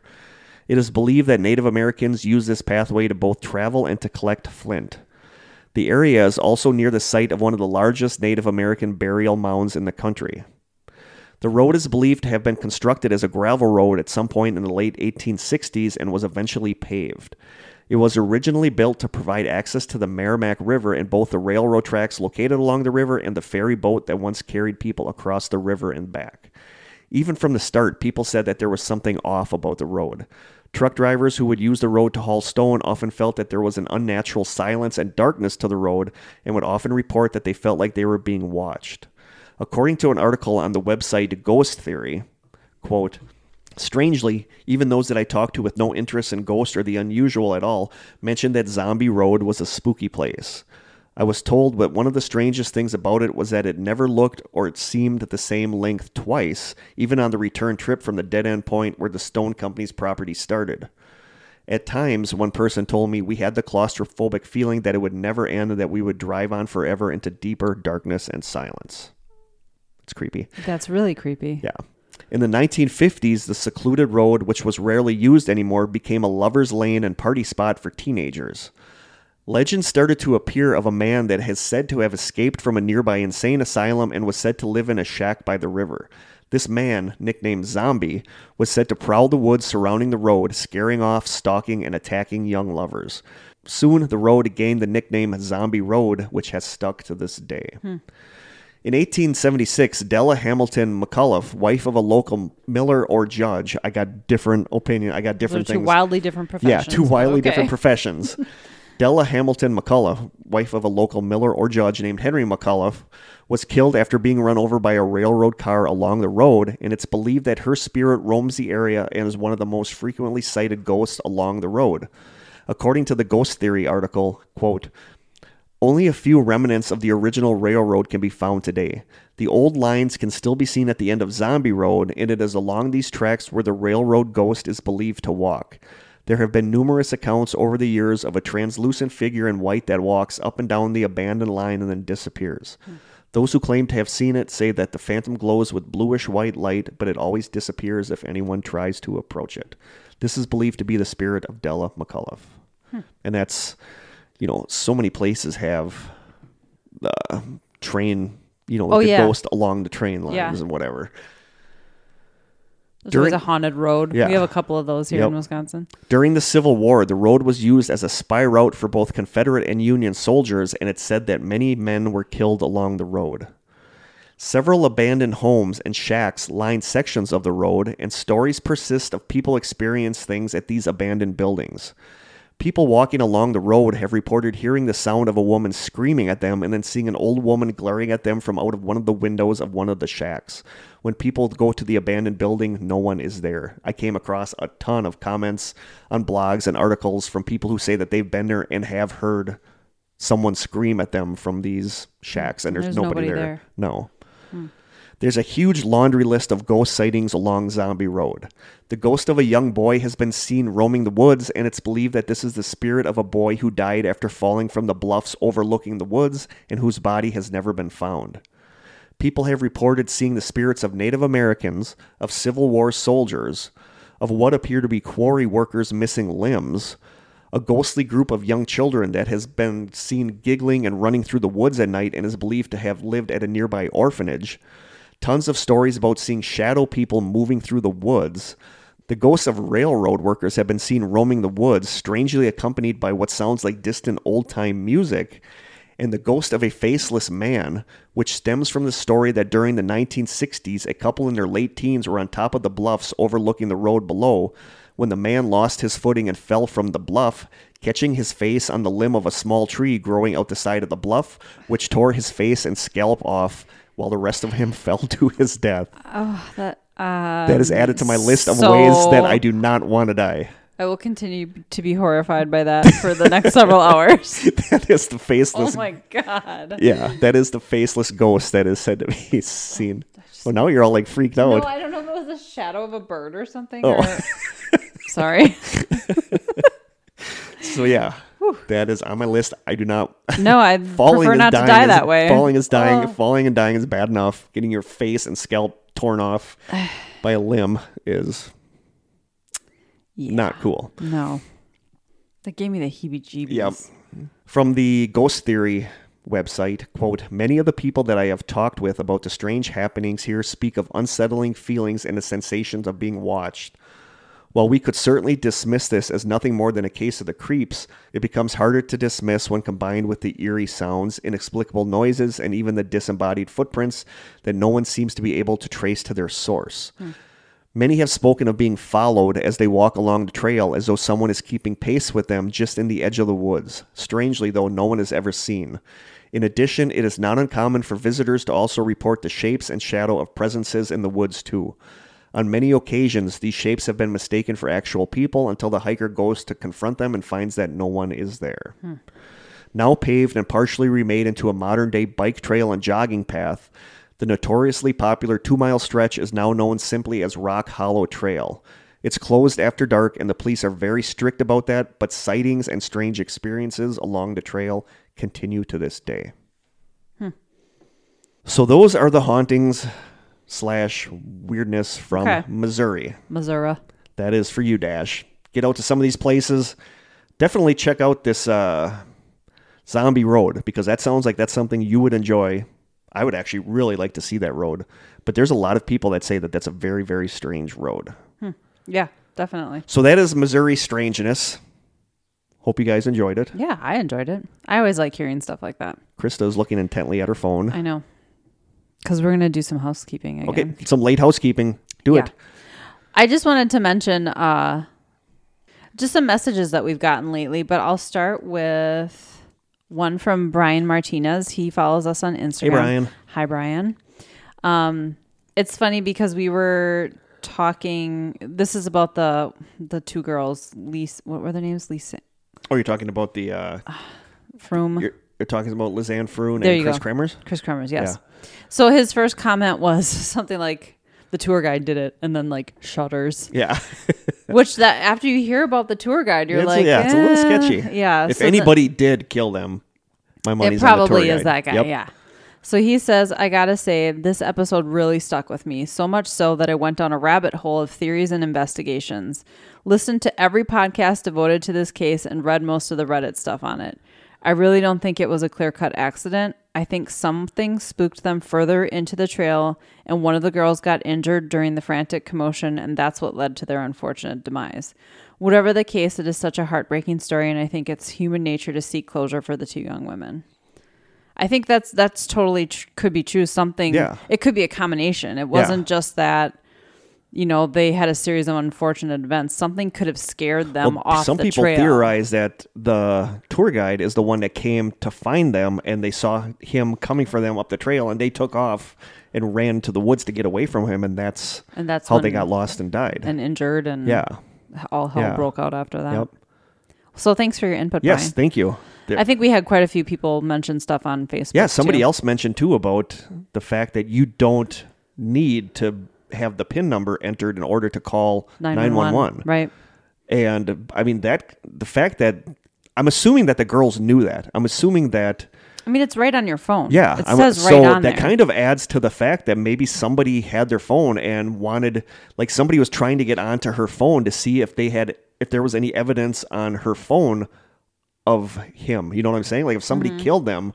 It is believed that Native Americans used this pathway to both travel and to collect flint. The area is also near the site of one of the largest Native American burial mounds in the country. The road is believed to have been constructed as a gravel road at some point in the late 1860s and was eventually paved. It was originally built to provide access to the Meramec River and both the railroad tracks located along the river and the ferry boat that once carried people across the river and back. Even from the start, people said that there was something off about the road. Truck drivers who would use the road to haul stone often felt that there was an unnatural silence and darkness to the road and would often report that they felt like they were being watched. According to an article on the website Ghost Theory, quote, Strangely, even those that I talked to with no interest in ghosts or the unusual at all mentioned that Zombie Road was a spooky place. I was told that one of the strangest things about it was that it never looked or it seemed the same length twice, even on the return trip from the dead end point where the stone company's property started. At times, one person told me we had the claustrophobic feeling that it would never end and that we would drive on forever into deeper darkness and silence. It's creepy. That's really creepy. Yeah. In the 1950s, the secluded road, which was rarely used anymore, became a lover's lane and party spot for teenagers. Legends started to appear of a man that is said to have escaped from a nearby insane asylum and was said to live in a shack by the river. This man, nicknamed Zombie, was said to prowl the woods surrounding the road, scaring off, stalking, and attacking young lovers. Soon, the road gained the nickname Zombie Road, which has stuck to this day. Hmm. In 1876, Della Hamilton McCullough, wife of a local miller or judge, I got different opinion. I got Those are different two things. wildly different professions. yeah, two wildly Okay. different professions. [laughs] Della Hamilton McCullough, wife of a local miller or judge named Henry McCullough, was killed after being run over by a railroad car along the road, and it's believed that her spirit roams the area and is one of the most frequently sighted ghosts along the road. According to the Ghost Theory article, quote, only a few remnants of the original railroad can be found today. The old lines can still be seen at the end of Zombie Road, and it is along these tracks where the railroad ghost is believed to walk. There have been numerous accounts over the years of a translucent figure in white that walks up and down the abandoned line and then disappears. Those who claim to have seen it say that the phantom glows with bluish white light, but it always disappears if anyone tries to approach it. This is believed to be the spirit of Della McCullough. Hmm. And that's, you know, so many places have the train, you know, Oh, the yeah. ghost along the train lines Yeah. and whatever. There's During- a haunted road. Yeah. We have a couple of those here Yep. in Wisconsin. During the Civil War, the road was used as a spy route for both Confederate and Union soldiers, and it's said that many men were killed along the road. Several abandoned homes and shacks line sections of the road, and stories persist of people experience things at these abandoned buildings. People walking along the road have reported hearing the sound of a woman screaming at them and then seeing an old woman glaring at them from out of one of the windows of one of the shacks. When people go to the abandoned building, no one is there. I came across a ton of comments on blogs and articles from people who say that they've been there and have heard someone scream at them from these shacks, and there's, There's nobody, nobody there. there. No. There's a huge laundry list of ghost sightings along Zombie Road. The ghost of a young boy has been seen roaming the woods, and it's believed that this is the spirit of a boy who died after falling from the bluffs overlooking the woods and whose body has never been found. People have reported seeing the spirits of Native Americans, of Civil War soldiers, of what appear to be quarry workers missing limbs, a ghostly group of young children that has been seen giggling and running through the woods at night and is believed to have lived at a nearby orphanage. Tons of stories about seeing shadow people moving through the woods. The ghosts of railroad workers have been seen roaming the woods, strangely accompanied by what sounds like distant old time music. And the ghost of a faceless man, which stems from the story that during the 1960s, a couple in their late teens were on top of the bluffs overlooking the road below when the man lost his footing and fell from the bluff, catching his face on the limb of a small tree growing out the side of the bluff, which tore his face and scalp off while the rest of him [laughs] fell to his death. Oh, that uh, That is added to my list of so- ways that I do not want to die. I will continue to be horrified by that for the next [laughs] several hours. [laughs] that is the faceless. Oh my god. yeah, that is the faceless ghost that is said to be seen. Well, now you're all like freaked out. No. I don't know if it was a shadow of a bird or something. Oh. Or... Sorry. so yeah, that is on my list. I do not. No, [laughs] falling prefer not to die is- that way. Falling is dying. Oh. Falling and dying is bad enough. Getting your face and scalp torn off [sighs] by a limb is Yeah. not cool. No. That gave me the heebie-jeebies. Yep. From the Ghost Theory website, quote, many of the people that I have talked with about the strange happenings here speak of unsettling feelings and the sensations of being watched. While we could certainly dismiss this as nothing more than a case of the creeps, it becomes harder to dismiss when combined with the eerie sounds, inexplicable noises, and even the disembodied footprints that no one seems to be able to trace to their source. Hmm. Many have spoken of being followed as they walk along the trail as though someone is keeping pace with them just in the edge of the woods. Strangely, though, no one is ever seen. In addition, it is not uncommon for visitors to also report the shapes and shadow of presences in the woods, too. On many occasions, these shapes have been mistaken for actual people until the hiker goes to confront them and finds that no one is there. Hmm. Now paved and partially remade into a modern day bike trail and jogging path, the notoriously popular two mile stretch is now known simply as Rock Hollow Trail. It's closed after dark, and the police are very strict about that, but sightings and strange experiences along the trail continue to this day. Hmm. So, those are the hauntings slash weirdness from Okay. Missouri. Missouri. That is for you, Dash. Get out to some of these places. Definitely check out this uh, Zombie Road because that sounds like that's something you would enjoy. I would actually really like to see that road. But there's a lot of people that say that that's a very, very strange road. Yeah, definitely. So that is Missouri Strangeness. Hope you guys enjoyed it. Yeah, I enjoyed it. I always like hearing stuff like that. Krista's looking intently at her phone. I know. Because we're going to do some housekeeping again. Okay, some late housekeeping. Do Yeah. it. I just wanted to mention uh, just some messages that we've gotten lately, but I'll start with one from Brian Martinez. He follows us on Instagram. Hey, Brian. Hi, Brian. Um, it's funny because we were talking. This is about the the two girls. Lisa, what were their names? Lisa Oh, you're talking about the. Uh, [sighs] Froon. You're talking about Lisanne Froon There and Chris go. Kremers? Kris Kremers, yes. So his first comment was [laughs] something like the tour guide did it, and then like shutters. Yeah. [laughs] Which that after you hear about the tour guide, you're It's- like, yeah, it's a little eh, sketchy. Yeah. If so anybody did kill them, my it money's on the tour probably is guide. that guy. Yep. Yeah. So he says, I gotta say, this episode really stuck with me, so much so that I went down a rabbit hole of theories and investigations. Listened to every podcast devoted to this case and read most of the Reddit stuff on it. I really don't think it was a clear cut accident. I think something spooked them further into the trail, and one of the girls got injured during the frantic commotion, and that's what led to their unfortunate demise. Whatever the case, it is such a heartbreaking story, and I think it's human nature to seek closure for the two young women. I think that's that's totally tr- could be true. Something, Yeah. it could be a combination. It wasn't just that, you know, they had a series of unfortunate events. Something could have scared them Well, off some the people trail. theorize that the tour guide is the one that came to find them, and they saw him coming for them up the trail, and they took off and ran to the woods to get away from him, and that's and that's how they got lost and died. and injured, and yeah. all hell Yeah. broke out after that. Yep. So thanks for your input, Yes. Brian. Thank you. I think we had quite a few people mention stuff on Facebook. yeah. Somebody too. else mentioned too about the fact that you don't need to have the pin number entered in order to call 911. Right. And I mean that the fact that I'm assuming that the girls knew that. I'm assuming that I mean, it's right on your phone. Yeah, It I'm- says so right on there. So that there. kind of adds to the fact that maybe somebody had their phone and wanted, like, somebody was trying to get onto her phone to see if they had, if there was any evidence on her phone of him. You know what I'm saying? Like, if somebody Mm-hmm. killed them,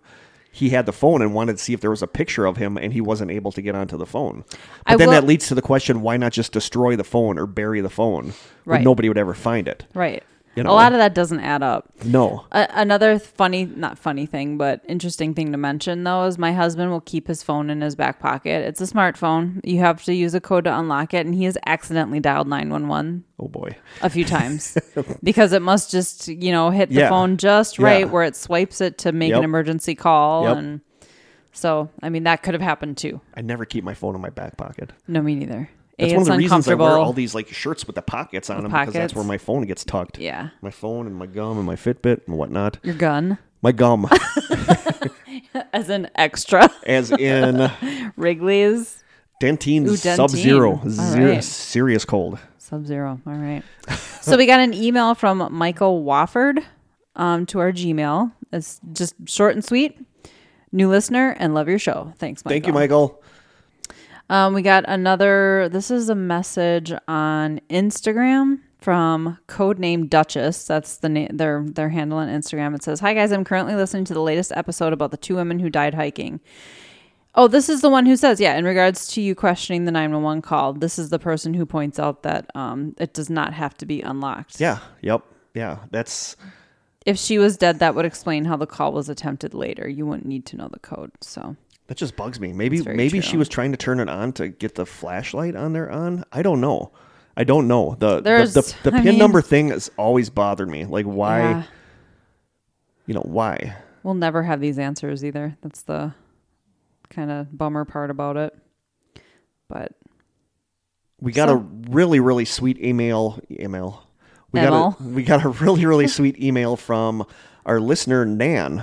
he had the phone and wanted to see if there was a picture of him, and he wasn't able to get onto the phone. But I then will- that leads to the question: Why not just destroy the phone or bury the phone? Right. Nobody would ever find it. right. You A lot of that doesn't add up. No. A- another funny, not funny thing, but interesting thing to mention though is my husband will keep his phone in his back pocket. It's a smartphone. You have to use a code to unlock it, and he has accidentally dialed 911 Oh boy. a few times [laughs] because it must just, you know, hit the Yeah. phone just Yeah. right where it swipes it to make an emergency call. Yep. And so, I mean, that could have happened too. I never keep my phone in my back pocket. No, me neither. That's A, one of the reasons I wear all these like shirts with the pockets on them because that's where my phone gets tucked. yeah. My phone and my gum and my Fitbit and whatnot. Your gun My gum, [laughs] [laughs] as an extra. as in [laughs] Wrigley's Dentine Ooh, Dentine. Sub Zero, zero right. serious cold. Sub Zero. All right. so we got an email from Michael Wofford um, to our Gmail. It's just short and sweet. New listener and love your show. Thanks, Michael. Thank you, Michael. Um, we got another. This is a message on Instagram from codename Duchess. That's the name. Their their handle on Instagram. It says, "Hi guys, I'm currently listening to the latest episode about the two women who died hiking." Oh, this is the one who says, yeah, in regards to you questioning the 911 call, this is the person who points out that um, it does not have to be unlocked. Yeah. Yep. Yeah. That's If she was dead, that would explain how the call was attempted later. You wouldn't need to know the code. So, that just bugs me. Maybe maybe she was trying to turn it on to get the flashlight on there on. I don't know. I don't know. The There's- the, the, the pin mean- number thing has always bothered me. Like why yeah, you know, why? we'll never have these answers either. That's the kind of bummer part about it. But We got So- a really, really sweet email. Email. We Email. got a [laughs] we got a really, really sweet email from our listener Nan.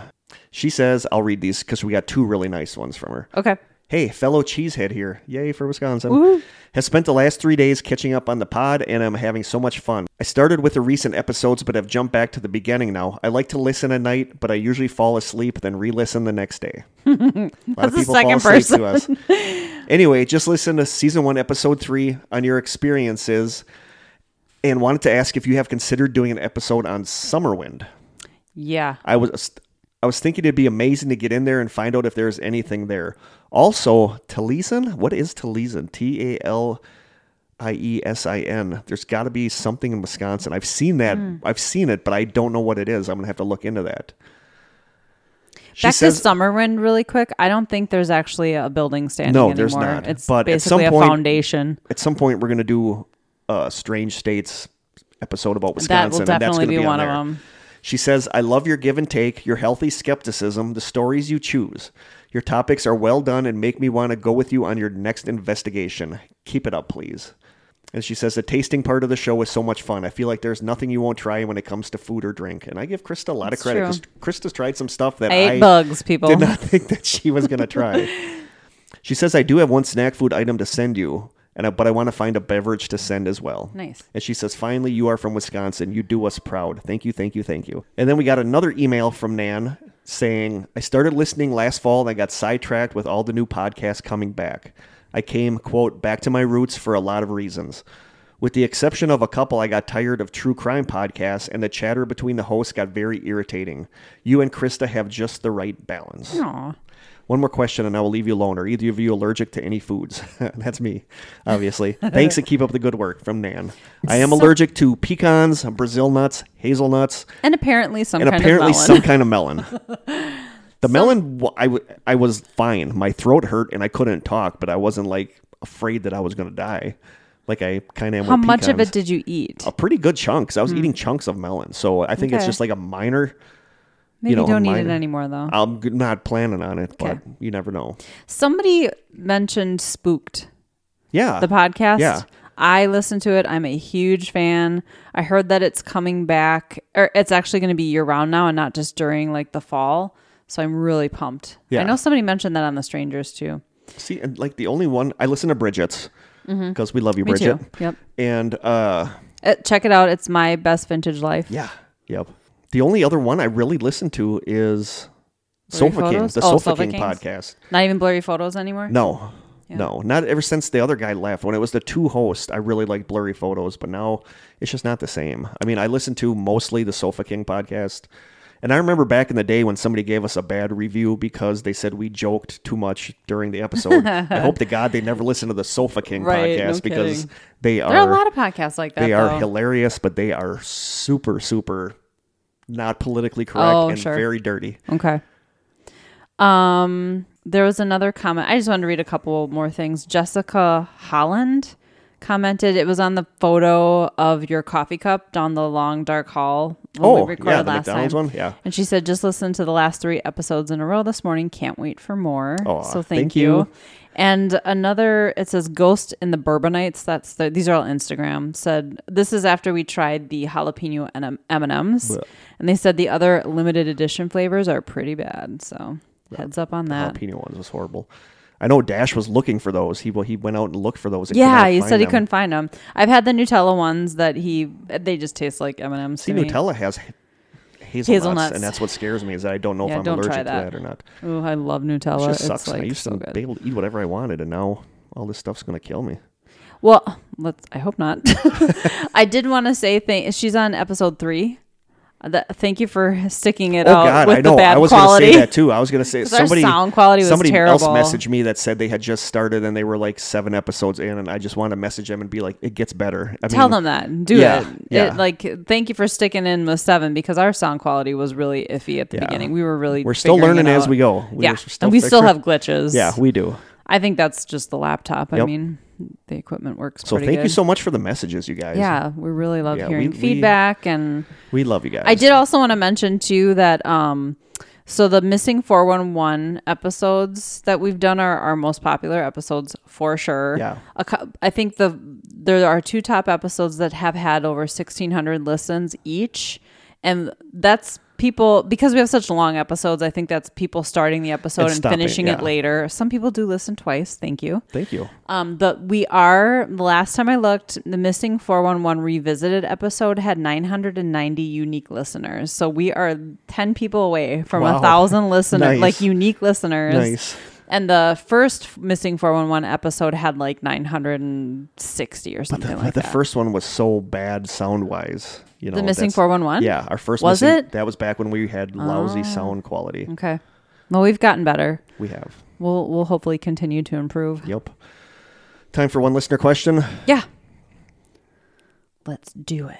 She says, "I'll read these because we got two really nice ones from her." okay. Hey, fellow cheesehead here. Yay for Wisconsin. Has spent the last three days catching up on the pod, and I'm having so much fun. I started with the recent episodes, but have jumped back to the beginning now. I like to listen at night, but I usually fall asleep, then re listen the next day. [laughs] A lot That's of the people second fall asleep to us. Anyway, just listen to season one, episode three on your experiences, and wanted to ask if you have considered doing an episode on Summerwind. Yeah. I was I was thinking it'd be amazing to get in there and find out if there's anything there. Also, Taliesin, what is Taliesin? T A L I E S I N. There's got to be something in Wisconsin. I've seen that. Hmm. I've seen it, but I don't know what it is. I'm gonna have to look into that. She Back says, to Summerwind really quick. I don't think there's actually a building standing No, anymore. there's not. It's But at some basically a point- foundation. at some point we're gonna do a Strange States episode about Wisconsin. That will and that's definitely be be one on of them. She says, I love your give and take, your healthy skepticism, the stories you choose. Your topics are well done and make me want to go with you on your next investigation. Keep it up, please. And she says, the tasting part of the show is so much fun. I feel like there's nothing you won't try when it comes to food or drink. And I give Krista a lot That's of credit because Krista's tried some stuff that I ate I bugs, people. did not think that she was going to try. [laughs] she says, I do have one snack food item to send you, and I, but I want to find a beverage to send as well. Nice. And she says, finally, you are from Wisconsin. You do us proud. Thank you, thank you, thank you. And then we got another email from Nan. saying, I started listening last fall and I got sidetracked with all the new podcasts coming back. I came, quote, back to my roots for a lot of reasons. With the exception of a couple, I got tired of true crime podcasts and the chatter between the hosts got very irritating. You and Krista have just the right balance. Aw. One more question and I will leave you alone. Are either of you allergic to any foods? [laughs] That's me, obviously. [laughs] Thanks and keep up the good work from Nan. I am allergic to pecans, Brazil nuts, hazelnuts, And apparently some and kind apparently of melon. some kind of melon. [laughs] The melon, I, w- I was fine. My throat hurt and I couldn't talk, but I wasn't like afraid that I was going to die. Like I kind of am How much of it did you eat? A pretty good chunk. I was hmm. eating chunks of melon. So I think it's just like a minor. Maybe know, don't mine- it anymore though. I'm not planning on it, but you never know. Somebody mentioned Spooked, Yeah. the podcast. Yeah. I listened to it. I'm a huge fan. I heard that it's coming back, or it's actually going to be year round now, and not just during like the fall. So I'm really pumped. Yeah. I know somebody mentioned that on the Strangers too. See, and like the only one I listen to Bridget's because we love you, Mm-hmm. Me Bridget. too. Yep. And uh, Uh, check it out. It's my best vintage life. yeah, yep. The only other one I really listen to is Blurry Sofa King, Photos? the Oh, Sofa, Sofa King Kings? podcast. Not even blurry photos anymore. No, Yeah. no, not ever since the other guy left. When it was the two hosts, I really liked blurry photos, but now it's just not the same. I mean, I listen to mostly the Sofa King podcast. And I remember back in the day when somebody gave us a bad review because they said we joked too much during the episode. I hope to God they never listen to the Sofa King [laughs] Right, podcast no because kidding. they are There are a lot of podcasts like that. they are though. hilarious, but they are super, super not politically correct Oh, and sure. very dirty. Okay. Um, there was another comment. I just wanted to read a couple more things. Jessica Holland commented it was on the photo of your coffee cup down the long dark hall when Oh, we recorded yeah, the last McDonald's time. one? Yeah. And she said just listen to the last three episodes in a row this morning. Can't wait for more. Aw, so thank, thank you. you. And another, it says Ghost in the Bourbonites. That's the, these are all Instagram. Said this is after we tried the jalapeno M and M's, and they said the other limited edition flavors are pretty bad. So heads up on that. Jalapeno ones was horrible. I know Dash was looking for those. He he went out and looked for those. Yeah, he said he couldn't find them. I've had the Nutella ones that he they just taste like M and M's. See, Nutella has ha- hazelnuts, Hazelnuts. and that's what scares me is that I don't know Yeah, if I'm allergic try to that. that or not. Oh, I love Nutella. It just it's sucks. like I used so to good. be able to eat whatever I wanted, and now all this stuff's gonna kill me. Well, let's. I hope not. [laughs] I did want to say thank. She's on episode three. That, thank you for [laughs] sticking it Oh out God, with I know. the bad I was quality. gonna say that too. I was gonna say [laughs] somebody sound quality was somebody else terrible. messaged me that said they had just started and they were like seven episodes in, and I just want to message them and be like, it gets better. I Tell mean, them that. Do Yeah, it. yeah. It, Like, thank you for sticking in with seven because our sound quality was really iffy at the Yeah. beginning. We were really We're still learning as we go. We yeah, and we still have glitches. Yeah, we do. I think that's just the laptop. I Yep. mean, the equipment works. So pretty thank you good. so much for the messages, you guys. Yeah, we really love Yeah, hearing we- we- feedback and. we love you guys. I did also want to mention too that um so the missing 411 episodes that we've done are our most popular episodes for sure. Yeah. A cou- I think the there are two top episodes that have had over 1600 listens each and that's people because we have such long episodes I think that's people starting the episode And and, stopping, finishing yeah. it later. Some people do listen twice. Thank you. Thank you. Um, but we are the last time I looked, the missing 411 revisited episode had 990 unique listeners. So we are 10 people away from a Wow. thousand [laughs] listeners, Nice. like unique listeners. Nice. And the first missing 411 episode had like 960 or something the, like the that. first one was so bad sound wise. You know, the missing 411? Yeah, our first Was missing, it? That was back when we had lousy ah, sound quality. Okay. Well, we've gotten better. We have. We'll we'll hopefully continue to improve. Yep. Time for one listener question. Yeah. Let's do it.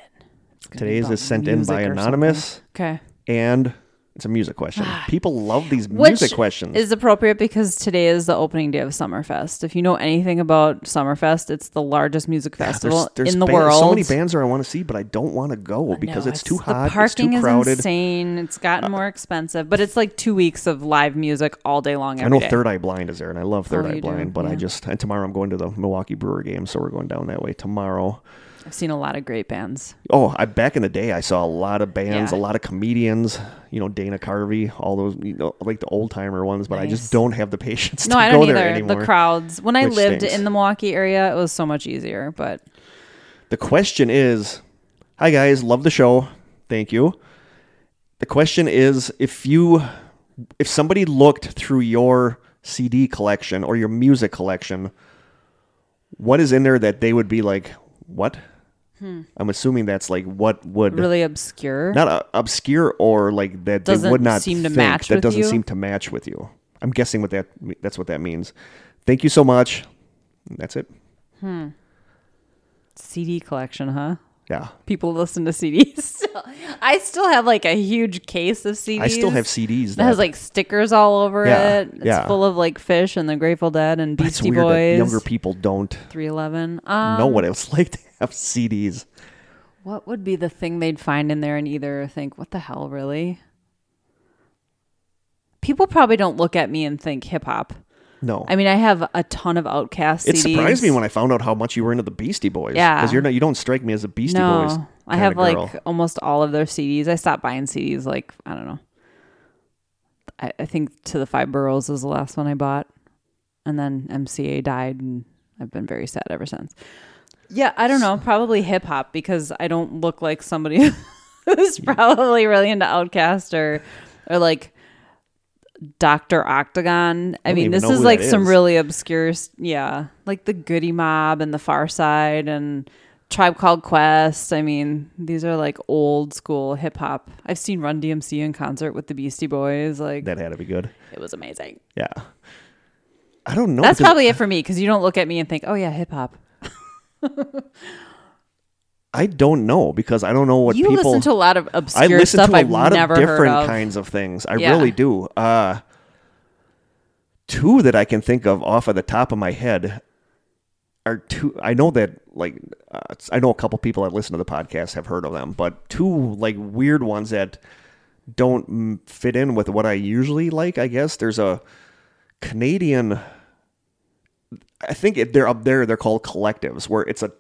It's gonna be Today's is sent in by anonymous, Okay. and it's a music question. [sighs] People love these Which music questions. is appropriate because today is the opening day of Summerfest. If you know anything about Summerfest, it's the largest music festival in the world. So many bands there I want to see, but I don't want to go because No, it's too the hot. It's parking too is crowded. Uh, insane. It's gotten more expensive, but it's like two weeks of live music all day long. I every know day. Third Eye Blind is there, and I love Third Oh, Eye you do? Blind, but I Yeah. just and tomorrow I'm going to the Milwaukee Brewer game, so we're going down that way tomorrow. I've seen a lot of great bands. Oh, I back in the day I saw a lot of bands, Yeah. a lot of comedians, you know, Dana Carvey, all those you know, like the old timer ones, but I just don't have the [laughs] patience No, to I don't either. anymore. The crowds. When I lived stinks. in the Milwaukee area, it was so much easier. But The question is, hi guys, love the show. Thank you. The question is if you if somebody looked through your CD collection or your music collection, what is in there that they would be like, what? I'm assuming that's like what would Hmm. Really obscure. not uh, obscure or like that they Doesn't would not seem to think match that doesn't you? seem to match with you. I'm guessing what that that's what that means. Thank you so much. That's it. Hmm. CD collection, huh? Yeah. People listen to CDs. Still. I still have like a huge case of CDs. I still have CDs that has like stickers all over Yeah, it. It's yeah. full of like Phish and the Grateful Dead and It's Beastie weird that Boys. younger people don't 311. Um, know what it was like to have CDs. What would be the thing they'd find in there and either think, what the hell, really? People probably don't look at me and think hip hop. No. I mean, I have a ton of OutKast it surprised me when I found out how much you were into the Beastie Boys. Yeah. Because you're not you don't strike me as a Beastie no, Boys. I have like almost all of their CDs. I stopped buying CDs like I don't know. I, I think to the Five Boroughs was the last one I bought, and then MCA died, and I've been very sad ever since. Yeah, I don't know. Probably hip hop because I don't look like somebody [laughs] who's probably really into OutKast or or like Doctor Octagon. I don't mean, this is like some is. really obscure, yeah, like the Goodie Mob and the Pharcyde and Tribe Called Quest. I mean, these are like old school hip hop. I've seen Run DMC in concert with the Beastie Boys. Like that had to be good. it was amazing. Yeah. I don't know. That's probably it for me because you don't look at me and think, oh yeah, hip hop. [laughs] I don't know because I don't know what You people listen to a lot of I obscure listen stuff to a I've lot never of heard different of. kinds of things. I Yeah. really do. Uh two that I can think of off of the top of my head are two I know that like uh, I know a couple people that listen to the podcast have heard of them, but two like weird ones that don't mm, fit in with what I usually like, I guess. There's a Canadian I think it, they're up there. They're called collectives, where it's a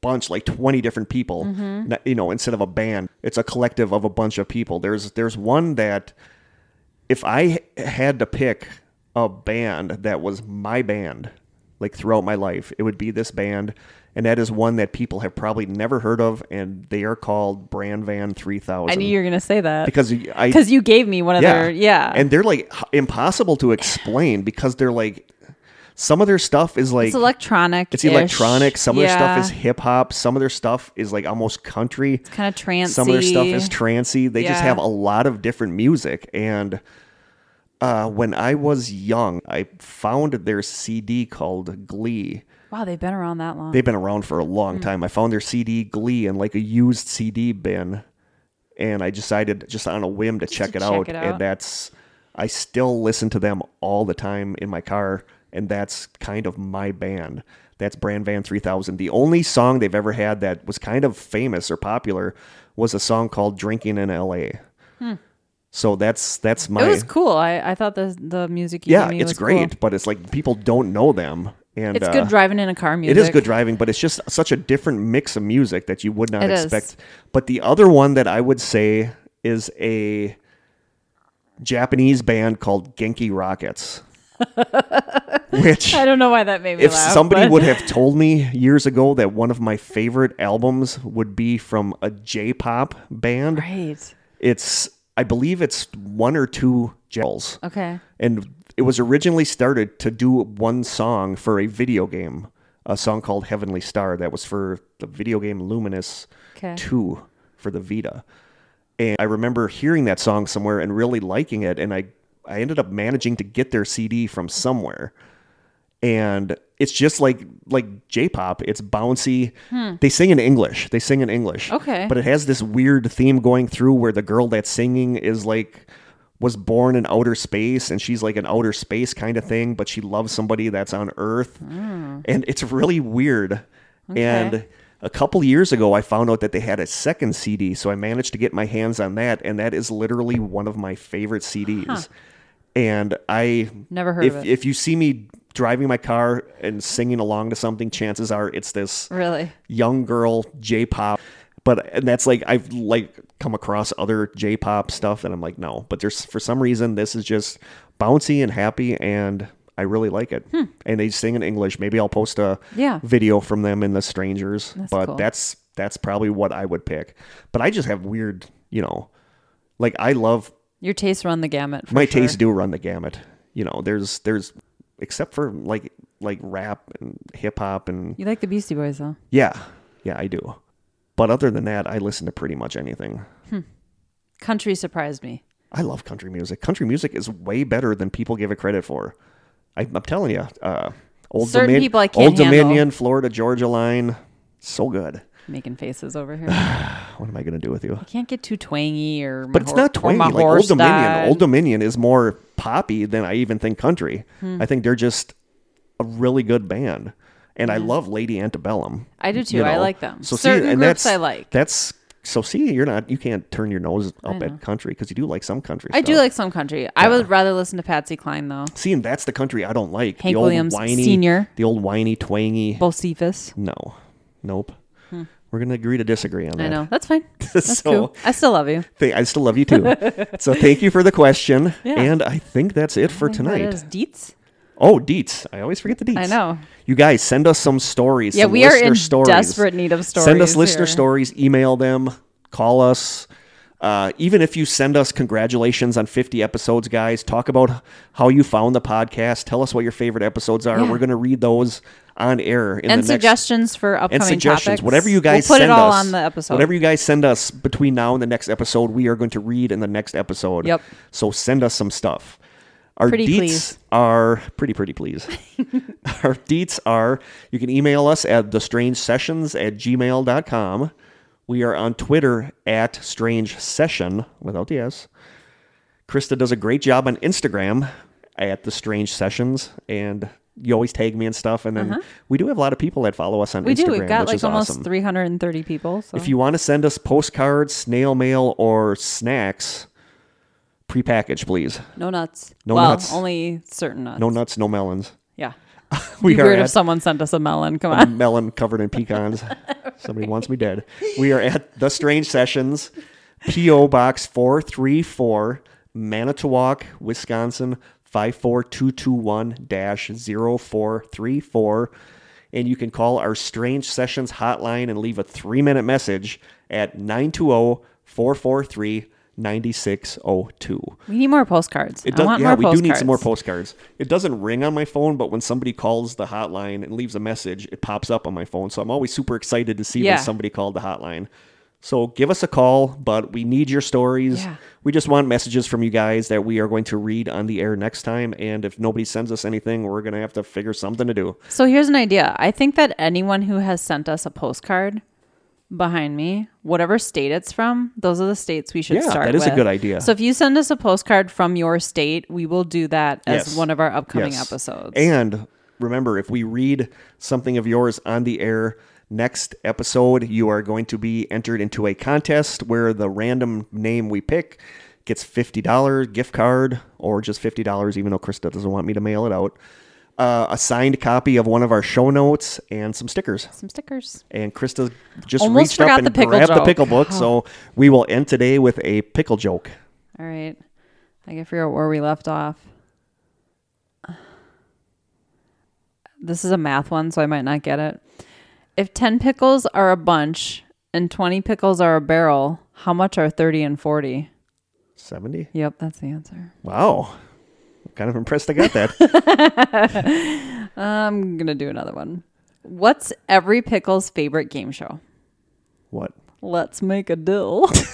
bunch, like twenty different people. Mm-hmm. You know, instead of a band, it's a collective of a bunch of people. There's there's one that if i had to pick a band that was my band, like throughout my life, it would be this band, and that is one that people have probably never heard of, and they are called Bran Van Three Thousand. I knew you were gonna say that because I because you gave me one of their yeah. and they're like impossible to explain because they're like some of their stuff is like it's electronic. it's electronic. Some of their stuff is hip hop. Some of their stuff is like almost country. It's kind of trancey. Some of their stuff is trancy. They just have a lot of different music. And uh, when I was young, I found their CD called Glee. wow, they've been around that long. They've been around for a long Hmm. time. I found their CD Glee in like a used CD bin, and I decided just on a whim to check to it check it out. And that's I still listen to them all the time in my car, and that's kind of my band. That's Bran Van 3000. The only song they've ever had that was kind of famous or popular was a song called "Drinking in L.A." So that's that's my Hmm. it was cool. I, I thought the the music. You yeah, it's great, cool. but it's like people don't know them, and It's uh, good driving in a car. Music. it is good driving, but it's just such a different mix of music that you would not It is. expect. But the other one that I would say is a Japanese band called Genki Rockets. Which [laughs] I don't know why that made me if laugh. somebody but- would [laughs] have told me years ago that one of my favorite albums would be from a J-pop band, right. it's I believe it's one or two gels Okay. and it was originally started to do one song for a video game, a song called Heavenly Star that was for the video game Lumines Okay. 2 for the Vita. And I remember hearing that song somewhere and really liking it and I I ended up managing to get their CD from somewhere. And it's just like like J-pop, it's bouncy. They sing in English. They sing in English. Hmm. Okay. But it has this weird theme going through where the girl that's singing is like was born in outer space and she's like an outer space kind of thing, but she loves somebody that's on Earth. And it's really weird. And a couple years ago, I found out that they had a second CD, so I managed to get my hands on that, and that is literally one of my favorite CDs. And I Never heard if of it. if you see me driving my car and singing along to something, chances are it's this Really. young girl J-pop. But and that's like I've like come across other J-pop stuff, and I'm like, no. But there's for some reason this is just bouncy and happy, and I really like it. And they sing in English. Maybe I'll post a Hmm. Yeah. video from them in the Strangers. That's but cool. that's that's probably what I would pick. But I just have weird, you know, like I love Your tastes run the gamut. My sure. tastes do run the gamut. You know, there's there's except for like like rap and hip hop and You like the Beastie Boys though. yeah, yeah, I do. But other than that, I listen to pretty much anything. Country surprised me. I love country music. Country music is way better than people give it credit for. I, I'm telling you, uh, Old, Certain Domin- people I can't Old handle. Dominion, Florida Georgia line, so good. Making faces over here. [sighs] What am I gonna do with you? You can't get too twangy or. my But it's hor- not twangy. Like Old Dominion, died. Old Dominion is more poppy than I even think country. Hmm. I think they're just a really good band, and I love Lady Antebellum. I do too. you I like them. So see, Certain and groups that's I like. That's so see, you're not you can't turn your nose up at country because you do like some country. I do like some country. I would rather listen to Patsy Cline though. See, and that's the country I don't like. Hank the old Williams whiny, Sr.. The old whiny, twangy. Bocephus. No, nope. We're gonna agree to disagree on that. I know. That's fine. [laughs] That's So- cool. I still love you. Th- I still love you too. [laughs] so thank you for the question, Yeah. and I think that's it for I think that tonight. Dietz. Oh, deets! I always forget the deets. I know. You guys send us some stories. Yeah, some we are listener in stories. desperate need of stories. Send us listener here. stories. Email them. Call us. Uh, even if you send us congratulations on 50 episodes, guys, talk about how you found the podcast. Tell us what your favorite episodes are. Yeah. We're going to read those on air in And the next suggestions for upcoming and suggestions. topics. Whatever you guys we'll put send it all us, on the episode. Whatever you guys send us between now and the next episode, we are going to read in the next episode. Yep. So send us some stuff. Our Pretty deets please. are pretty pretty please. [laughs] Our deets are you can email us at thestrangesessions at gmail.com. We are on Twitter at strange session without the S. Krista does a great job on Instagram at the strange sessions and you always tag me and stuff and then we do have a lot of people that follow us on Uh-huh. we Instagram do. We've got like almost awesome. 330 people. So. If you want to send us postcards, snail mail, or snacks, prepackaged, please. no nuts. No well, nuts. only certain nuts. No nuts, no melons. Yeah. [laughs] We Be are weird if someone sent us a melon. Come a on. melon covered in pecans. [laughs] Somebody wants me dead. We are at the Strange Sessions, P.O. Box 434, Manitowoc, Wisconsin 54221 0434. And you can call our Strange Sessions hotline and leave a three minute message at 920 443 9602. We need more postcards. It I does, want yeah, more we postcards. do need some more postcards. It doesn't ring on my phone, but when somebody calls the hotline and leaves a message, it pops up on my phone. So I'm always super excited to see Yeah. when somebody called the hotline. So give us a call, but we need your stories. Yeah. We just want messages from you guys that we are going to read on the air next time. And if nobody sends us anything, we're going to have to figure something to do. So here's an idea. I think that anyone who has sent us a postcard behind me, whatever state it's from, those are the states we should Yeah, start that is a good idea. So if you send us a postcard from your state, we will do that as Yes. one of our upcoming Yes. episodes. And remember, if we read something of yours on the air next episode, you are going to be entered into a contest where the random name we pick gets $50 gift card or just $50, even though Krista doesn't want me to mail it out. Uh, a signed copy of one of our show notes and some stickers. some stickers. And Krista just Almost reached up and the pickle grabbed the joke. pickle book. So we will end today with a pickle joke. All right. I can figure out where we left off. This is a math one, so I might not get it. If 10 pickles are a bunch and 20 pickles are a barrel, how much are 30 and 40? 70? Yep, that's the answer. Wow. I'm kind of impressed I got that. [laughs] I'm going to do another one. What's every pickle's favorite game show? what? Let's make a dill. [laughs] that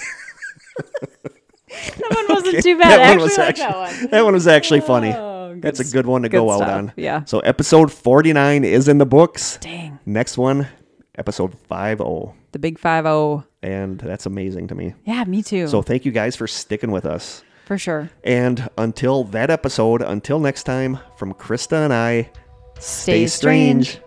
one wasn't too bad. That one actually like actually- that one. That one was actually funny. Oh. Good That's a good one to good go out on. Yeah. So episode 49 is in the books. Dang. Next one, episode 50. The big 5 0. And that's amazing to me. Yeah, me too. So thank you guys for sticking with us. for sure. And until that episode, until next time, from Krista and I, Stay strange.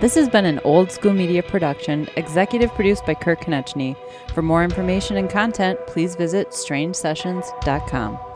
This has been an old school media production, executive produced by Kirk Konechny. For more information and content, please visit strangesessions.com.